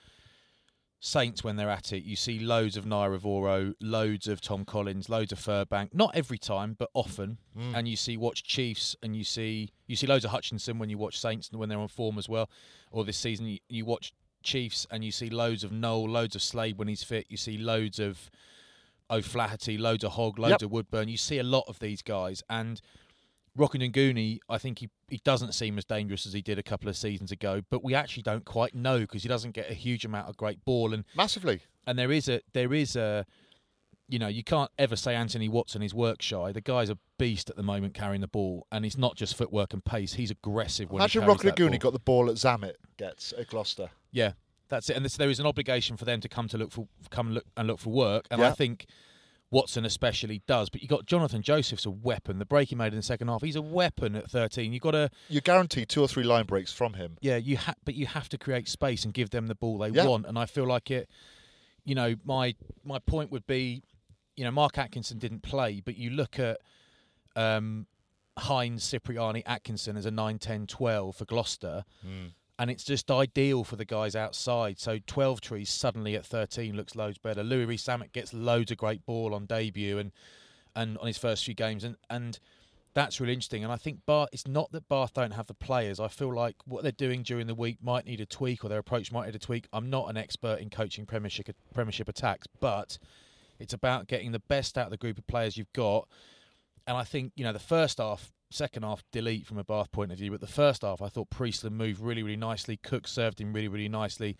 Saints when they're at it. You see loads of Naiyaravoro, loads of Tom Collins, loads of Furbank. Not every time, but often. Mm. And you see watch Chiefs, and you see you see loads of Hutchinson when you watch Saints when they're on form as well. Or this season you, you watch Chiefs, and you see loads of Nowell, loads of Slade when he's fit. You see loads of Oh, O'Flaherty, loads of Hogg, loads Yep. of Woodburn. You see a lot of these guys, and Rokoduguni, I think he, he doesn't seem as dangerous as he did a couple of seasons ago, but we actually don't quite know because he doesn't get a huge amount of great ball, and Massively. and there is a there is a you know you can't ever say Anthony Watson is work shy. The guy's a beast at the moment carrying the ball, and he's not just footwork and pace. He's aggressive when Imagine he and Rocket that Laguni ball. got the ball at Zamet gets at Gloucester. Yeah, that's it. And this, there is an obligation for them to come to look for come look and look for work. And I think Watson especially does. But you got Jonathan Joseph's a weapon. The break he made in the second half, he's a weapon at 13. You got to You're guaranteed two or three line breaks from him. yeah, you ha- but you have to create space and give them the ball they Yeah. want. And I feel like it. You know, my my point would be, you know, Mark Atkinson didn't play, but you look at um, Heinz, Cipriani, Atkinson as a 9, 10, 12 for Gloucester, and it's just ideal for the guys outside. So Twelvetrees suddenly at 13 looks loads better. Louis Rees gets loads of great ball on debut and and on his first few games, and and that's really interesting. And I think Bath. It's not that Bath don't have the players. I feel like what they're doing during the week might need a tweak, or their approach might need a tweak. I'm not an expert in coaching Premiership Premiership attacks, but it's about getting the best out of the group of players you've got. And I think you know the first half, second half, delete from a Bath point of view. But the first half, I thought Priestland moved really, really nicely. Cook served him really, really nicely.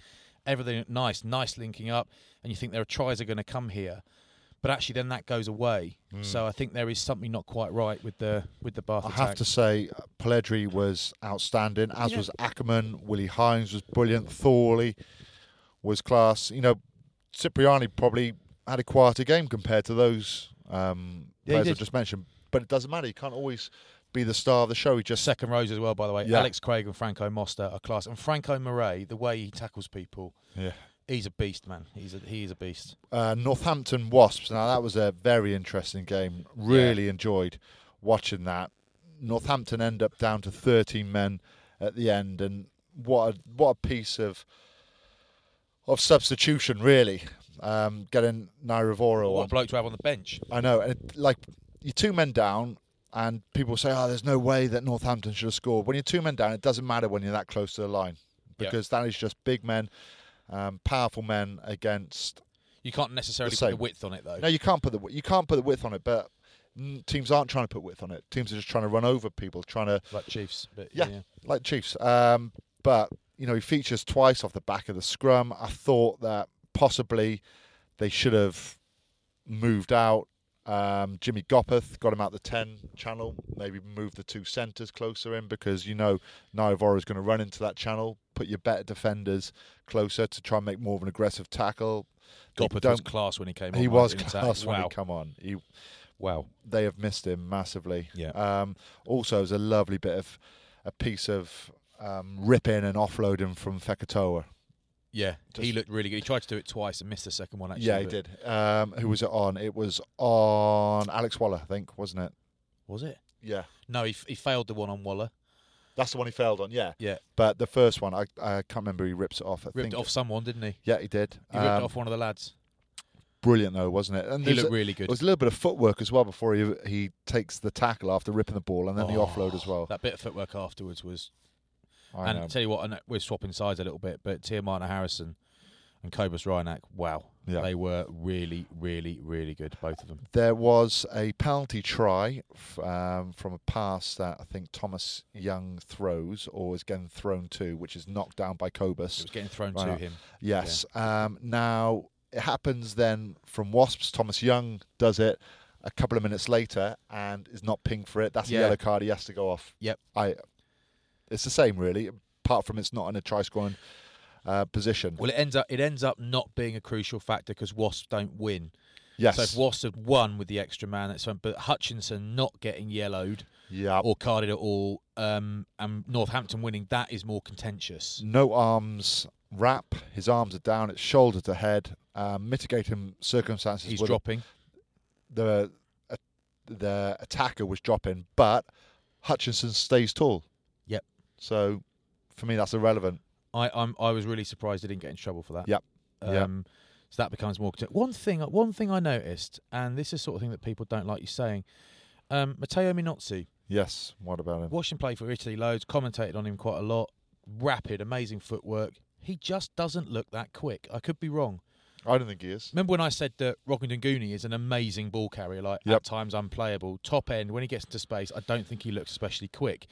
Everything nice, nice linking up, and you think their tries are going to come here. but actually then that goes away. So I think there is something not quite right with the with the Bath. I attack. have to say, uh, Polledri was outstanding, as Yeah. was Ackermann. Willi Heinz was brilliant. Thorley was class. You know, Cipriani probably had a quieter game compared to those um, Yeah, players I did. just mentioned. But it doesn't matter. He can't always be the star of the show. He just Second rows as well, by the way. Yeah. Alex Craig and Franco Mostert are class. And Franco Murray, the way he tackles people, yeah. he's a beast, man. He's a, he is a beast. uh, Northampton Wasps. Now that was a very interesting game. Really enjoyed watching that. Northampton end up down to 13 men at the end, and what a, what a piece of of substitution, really. Um, getting Naiyaravoro What on. bloke to have on the bench. I know, and it, like you're two men down, and people say, "Oh, there's no way that Northampton should have scored." When you're two men down, it doesn't matter when you're that close to the line because that is just big men, um, powerful men against You can't necessarily The put the width on it though. no, you can't put the you can't put the width on it, but teams aren't trying to put width on it. Teams are just trying to run over people, trying to like Chiefs. But yeah, yeah. like Chiefs. Um, but you know, he features twice off the back of the scrum. I thought that possibly they should have moved out. Um, Jimmy Gopperth got him out the ten channel. Maybe move the two centres closer in because you know Naiyaravoro is going to run into that channel. Put your better defenders closer to try and make more of an aggressive tackle. They Gopperth was class when he came on. He was class when Wow. he come on. He Wow. they have missed him massively. Yeah. Um, also, it was a lovely bit of a piece of um, ripping and offloading from Fekitoa. Yeah, he looked really good. He tried to do it twice and missed the second one. Actually, yeah, he did. Um, who was it on? It was on Alex Waller, I think, wasn't it? Was it? Yeah. No, he, f- he failed the one on Waller. That's the one he failed on, yeah. Yeah, But the first one, I, I can't remember. He rips it off. I ripped think. it off someone, didn't he? Yeah, he did. He ripped Um, off one of the lads. Brilliant though, wasn't it? And He there's looked a- really good. There was a little bit of footwork as well before he he takes the tackle after ripping the ball, and then the Oh, offload as well. That bit of footwork afterwards was. I and know. tell you what, we're swapping sides a little bit, but Teimana Harrison and Cobus Reinach, wow, Yeah. they were really, really, really good, both of them. There was a penalty try f- um, from a pass that I think Thomas Young throws or is getting thrown to, which is knocked down by Cobus. It was getting thrown Right to up. him. Yes. Um, now it happens then from Wasps. Thomas Young does it a couple of minutes later and is not pinged for it. That's Yeah. a yellow card. He has to go off. Yep. I. It's the same really, apart from it's not in a try scoring uh, position. Well, it ends up it ends up not being a crucial factor because Wasps don't win. yes. So if Wasps had won with the extra man, that's fine. But Hutchinson not getting yellowed yeah. or carded at all, um, and Northampton winning, that is more contentious. no arms wrap. His arms are down. It's shoulder to head. Um, mitigating circumstances. He's dropping. The uh, the attacker was dropping, but Hutchinson stays tall. Yep. So for me, that's irrelevant. I I'm, I was really surprised he didn't get in trouble for that. Yep. Yep. Um, So that becomes more. One thing, one thing I noticed, and this is sort of thing that people don't like you saying. Um, Matteo Minozzi, Yes. What about him? watched him play for Italy loads, commentated on him quite a lot. Rapid, amazing footwork. He just doesn't look that quick. I could be wrong. I don't think he is. Remember when I said that Rokoduguni is an amazing ball carrier, like Yep. at times unplayable, top end. When he gets into space, I don't think he looks especially quick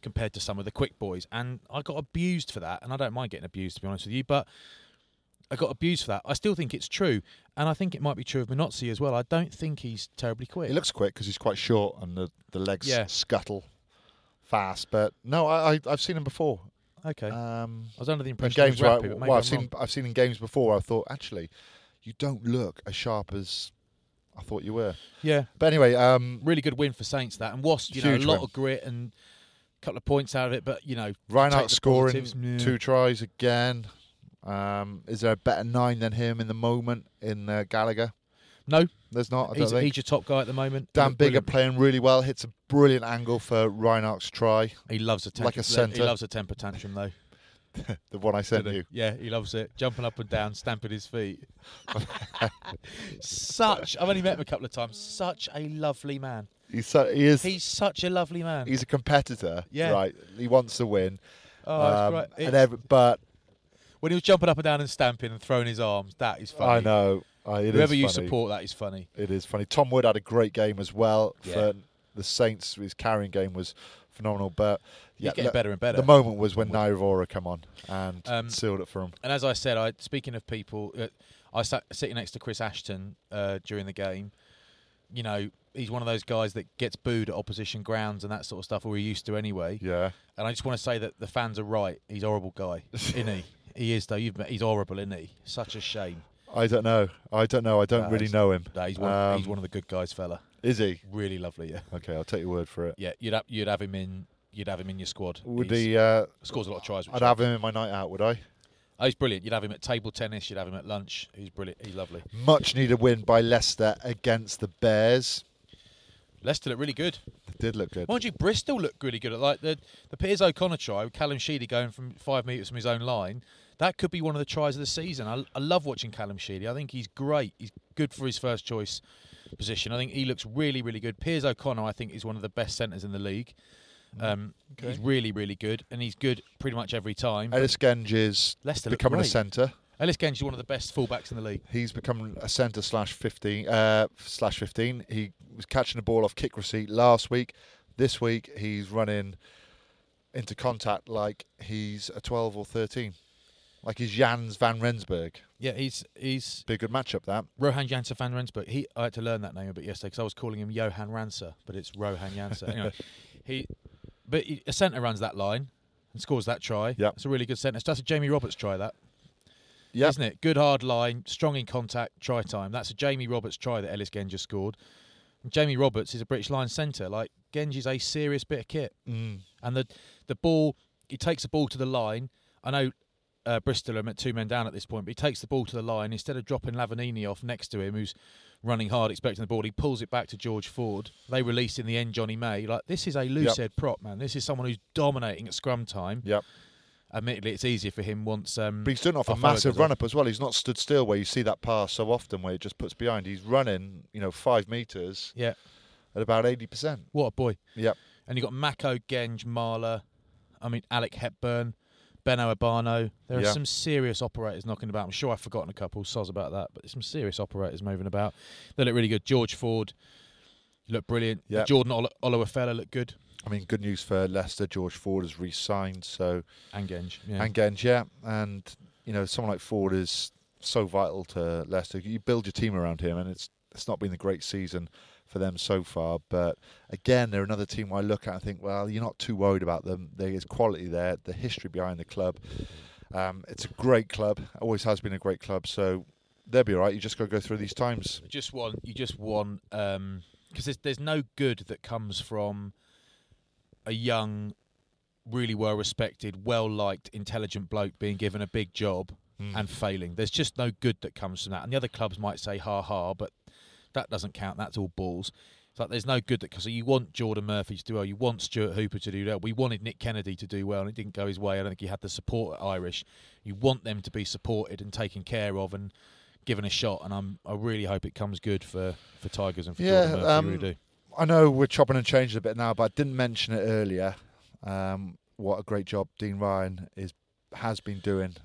compared to some of the quick boys. And I got abused for that, and I don't mind getting abused to be honest with you, but I got abused for that. I still think it's true, and I think it might be true of Minozzi as well. I don't think he's terribly quick. He looks quick because he's quite short and the, the legs Yeah. scuttle fast. But no, I, I I've seen him before. okay. Um, I was under the impression games where I, rapid, but maybe well, I'm I've seen wrong. I've seen in games before. I thought actually, you don't look as sharp as I thought you were. Yeah, But anyway, um, really good win for Saints that, and Wasp, you know, a lot win. of grit and couple of points out of it, but you know, Reinach scoring. Yeah. two tries again. Um, is there a better nine than him in the moment in uh, Gallagher? No, There's not. I he's, he's your top guy at the moment. Dan Biggar brilliant. playing really well. Hits a brilliant angle for Reinach's try. He loves a temper, Like a centre. He loves a temper tantrum though. The one I sent you. Yeah, he loves it. Jumping up and down, stamping his feet. such. I've only met him a couple of times. Such a lovely man. He's so, he is. He's such a lovely man. he's a competitor. Yeah. Right. He wants to win. oh, Um, great. and every, but when he was jumping up and down and stamping and throwing his arms, that is funny. I know. Uh, it is Whoever you support, that is funny. It is funny. Tom Wood had a great game as well Yeah. for the Saints. His carrying game was phenomenal. But He's yeah, getting look, better and better. The moment was when Naiyaravoro come on and Um, sealed it for him. And as I said, I speaking of people, uh, I sat sitting next to Chris Ashton uh, during the game. You know, he's one of those guys that gets booed at opposition grounds and that sort of stuff, or he used to anyway. Yeah. And I just want to say that the fans are right. He's a horrible guy, isn't he? He is though. You've met, he's horrible, isn't he? Such a shame. I don't know. I don't know. I don't No, really know him. No, he's one. Um, he's one of the good guys, fella. Is he? Really lovely. Yeah. Okay, I'll take your word for it. Yeah. You'd have, you'd have him in. You'd have him in your squad. Would He's- he? Uh, scores a lot of tries. I'd have him in my night out. Would I? Oh, he's brilliant. You'd have him at table tennis. You'd have him at lunch. He's brilliant. He's lovely. Much needed win by Leicester against the Bears. Leicester look really good. It did look good. Mind you, Bristol looked really good. Like the the Piers O'Connor try with Callum Sheedy going from five metres from his own line. That could be one of the tries of the season. I, I love watching Callum Sheedy. I think he's great. He's good for his first choice position. I think he looks really, really good. Piers O'Connor, I think, is one of the best centres in the league. Um, Okay. He's really, really good, and he's good pretty much every time. Ellis Genge is Leicester becoming a centre. Ellis Genge is one of the best fullbacks in the league. He's become a centre slash fifteen uh, slash fifteen. He was catching the ball off kick receipt last week. This week he's running into contact like he's a twelve or thirteen, like he's Janse van Rensburg. Yeah, he's he's Be a good matchup that. Rohan Janser van Rensburg. He I had to learn that name a bit yesterday because I was calling him Johan Ranser, but it's Rohan Janser. anyway, he but he, a centre runs that line and scores that try. Yeah, it's a really good centre. That's a Jamie Roberts try. That Yeah, not it? Good hard line, strong in contact, try time. That's a Jamie Roberts try that Ellis Genge scored. And Jamie Roberts is a British line centre. Like Genge's a serious bit of kit. Mm. And the the ball, he takes the ball to the line. I know uh, Bristol are at two men down at this point, but he takes the ball to the line instead of dropping Lavanini off next to him, who's running hard, expecting the ball. He pulls it back to George Ford. They release in the end Jonny May. Like this is a loose Yep. head prop, man. This is someone who's dominating at scrum time. Yep. Admittedly, it's easier for him once. Um, But he's doing it off a massive run up as well. He's not stood still where you see that pass so often where it just puts behind. He's running, you know, five metres Yeah, at about eighty percent. what a boy. Yep. And you got Mako, Genge, Marler. I mean, Alec Hepburn, Beno Obano. There are Yeah. some serious operators knocking about. I'm sure I've forgotten a couple. Soz about that, but there's some serious operators moving about. They look really good. George Ford looked brilliant. Yeah. Jordan Ol- Olowofela looked good. I mean, good news for Leicester. George Ford has re-signed, so And Genge. Yeah. and Genge, yeah, and you know, someone like Ford is so vital to Leicester. You build your team around him, and it's it's not been a great season for them so far. But again, they're another team I look at and think, well, you're not too worried about them. There is quality there, the history behind the club. Um, it's a great club, always has been a great club. So they'll be all right. You just got to go through these times. You just want you just want because there's there's no good that comes from a young, really well respected, well liked, intelligent bloke being given a big job Hmm. and failing. There's just no good that comes from that. And the other clubs might say ha ha, but that doesn't count. That's all balls. It's like there's no good that because you want Geordan Murphy to do well, you want Stuart Hooper to do well. We wanted Nick Kennedy to do well, and it didn't go his way. I don't think he had the support at Irish. You want them to be supported and taken care of and given a shot. And I'm I really hope it comes good for for Tigers and for Yeah, Geordan Murphy. Um, really do. I know we're chopping and changing a bit now, but I didn't mention it earlier. Um, what a great job Dean Ryan is has been doing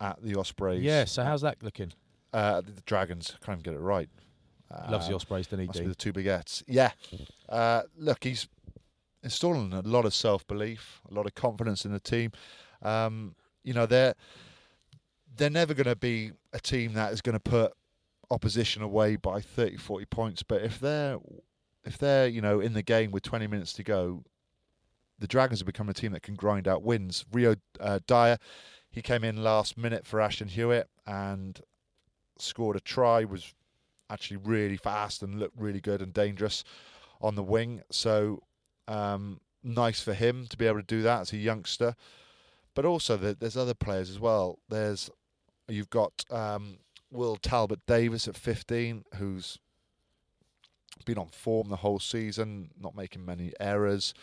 at the Ospreys. Yeah. So how's that looking? uh, the Dragons. I can't even get it right. He loves the Um, Ospreys, doesn't he? Must be the two baguettes. Yeah. Uh, look, he's installing a lot of self belief, a lot of confidence in the team. Um, you know, they're they're never going to be a team that is going to put opposition away by 30, 40 points. But if they're if they're you know in the game with 20 minutes to go, the Dragons have become a team that can grind out wins. Rio uh, Dyer, he came in last minute for Ashton Hewitt and scored a try. Was actually really fast and looked really good and dangerous on the wing. So um, nice for him to be able to do that as a youngster. But also that there's other players as well. There's you've got um, Will Talbot-Davies at 15, who's been on form the whole season, not making many errors,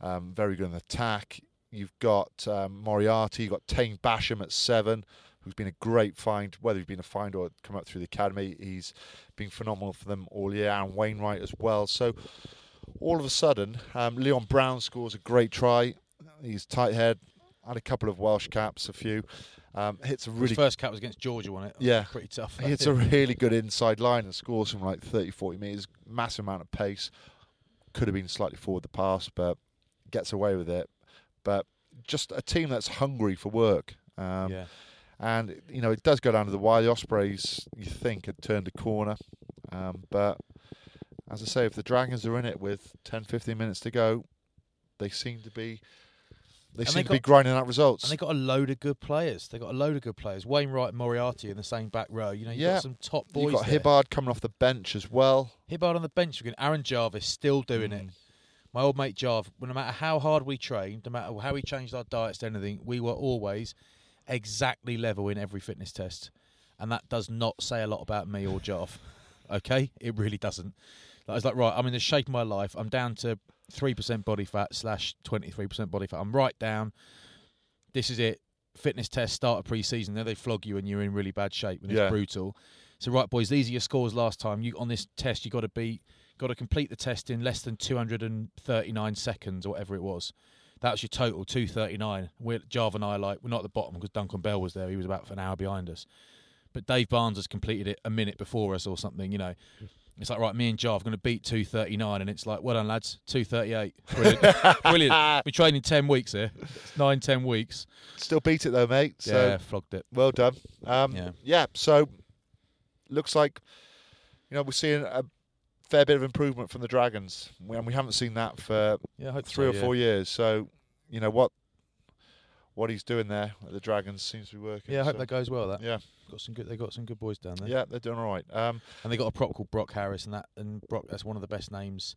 um, very good in attack. You've got um, Moriarty, you've got Taine Basham at seven, who's been a great find, whether he's been a find or come up through the academy. He's been phenomenal for them all year, and Wainwright as well. So all of a sudden, um, Leon Brown scores a great try. He's tight head, had a couple of Welsh caps, a few. Um, hits a His really first cap was against Georgia, wasn't it? Yeah. Pretty tough. he hits a really good inside line and scores from like 30, 40 metres. Massive amount of pace. Could have been slightly forward the pass, but gets away with it. But just a team that's hungry for work. Um, yeah. And you know it does go down to the wire. The Ospreys, you think, had turned a corner, um, but as I say, if the Dragons are in it with 10, 15 minutes to go, they seem to be they And seem they to be grinding out results. And they got a load of good players. They got a load of good players. Wainwright and Moriarty in the same back row. You know, you've Yeah. got some top boys. You've got there. Hibbard coming off the bench as well. Hibbard on the bench again. Aaron Jarvis still doing it. Mm. My old mate Jarv, no matter how hard we trained, no matter how we changed our diets to anything, we were always exactly level in every fitness test. And that does not say a lot about me or Jarv. okay? It really doesn't. I was like, right, I'm in the shape of my life. I'm down to 3% body fat slash 23% body fat. I'm right down. This is it. Fitness test start of pre-season. Then they flog you and you're in really bad shape and it's Yeah. brutal. So right, boys, these are your scores last time. You on this test, you got to beat, got to complete the test in less than 239 seconds or whatever it was. That's your total, 239. We're Java and I like we're not at the bottom because Duncan Bell was there. He was about an hour behind us, but Dave Barnes has completed it a minute before us or something. You know, it's like right, me and Jav are going to beat 239, and it's like well done lads, 238. Brilliant, brilliant. We training 10 weeks here, It's nine, 10 weeks. Still beat it though, mate. So yeah, flogged it. well done. Um, Yeah. yeah. So looks like you know we're seeing a fair bit of improvement from the Dragons, We- and we haven't seen that for Yeah, three so, or yeah. four years. So you know what what he's doing there at the Dragons seems to be working. Yeah, I hope so, that goes well. That Yeah, got some good. They got some good boys down there. yeah, they're doing all right. Um, and they got a prop called Brok Harris, and that and Brock that's one of the best names.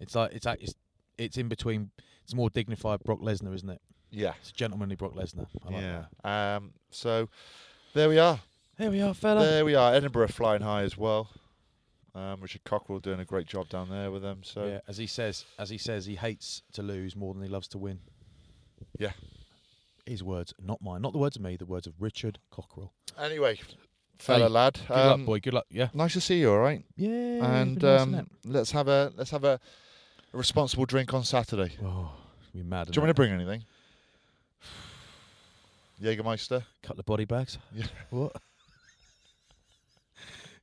It's like it's it's, it's in between. It's more dignified Brock Lesnar, isn't it? yeah, It's gentlemanly Brock Lesnar. I like yeah. that. Um, so there we are. Here we are, fella. There we are. Edinburgh flying high as well. Um, Richard Cockerill doing a great job down there with them. So yeah, as he says, as he says, he hates to lose more than he loves to win. Yeah. His words, not mine. Not the words of me. The words of Richard Cockerill. anyway, fella Hey, lad, Good um, luck, boy. Good luck. Yeah. Nice to see you. All right. Yeah. and um, let's have a let's have a, a responsible drink on Saturday. oh, be mad. Do you want me to bring anything? Jägermeister. couple of body bags? Yeah. What?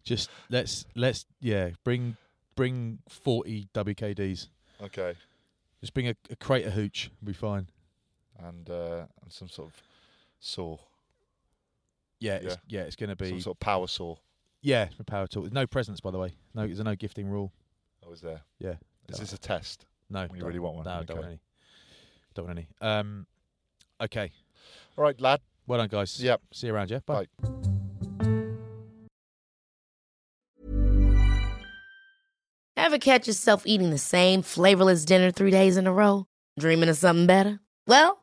Just let's let's yeah bring bring forty WKDs. Okay. Just bring a, a crate of hooch. We'll be fine. And uh, and some sort of saw, Yeah, It's, yeah. It's gonna be some sort of power saw. yeah for power talk. No presents by the way. No, there's a no gifting rule. I was there. Yeah. Is this a test? No, You really want one? No, don't want any. Don't want any. Um, okay. All right, lad. Well done, guys. Yep. See you around. Yeah. Bye. Bye. Ever catch yourself eating the same flavorless dinner three days in a row? Dreaming of something better? Well,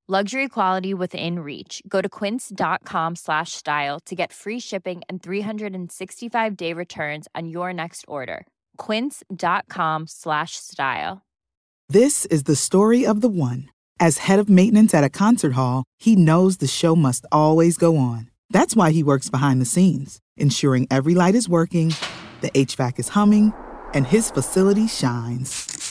Luxury quality within reach. Go to quince.com slash style to get free shipping and 365 day returns on your next order. Quince.com slash style. This is the story of the one. As head of maintenance at a concert hall, he knows the show must always go on. That's why he works behind the scenes, ensuring every light is working, the HVAC is humming, and his facility shines.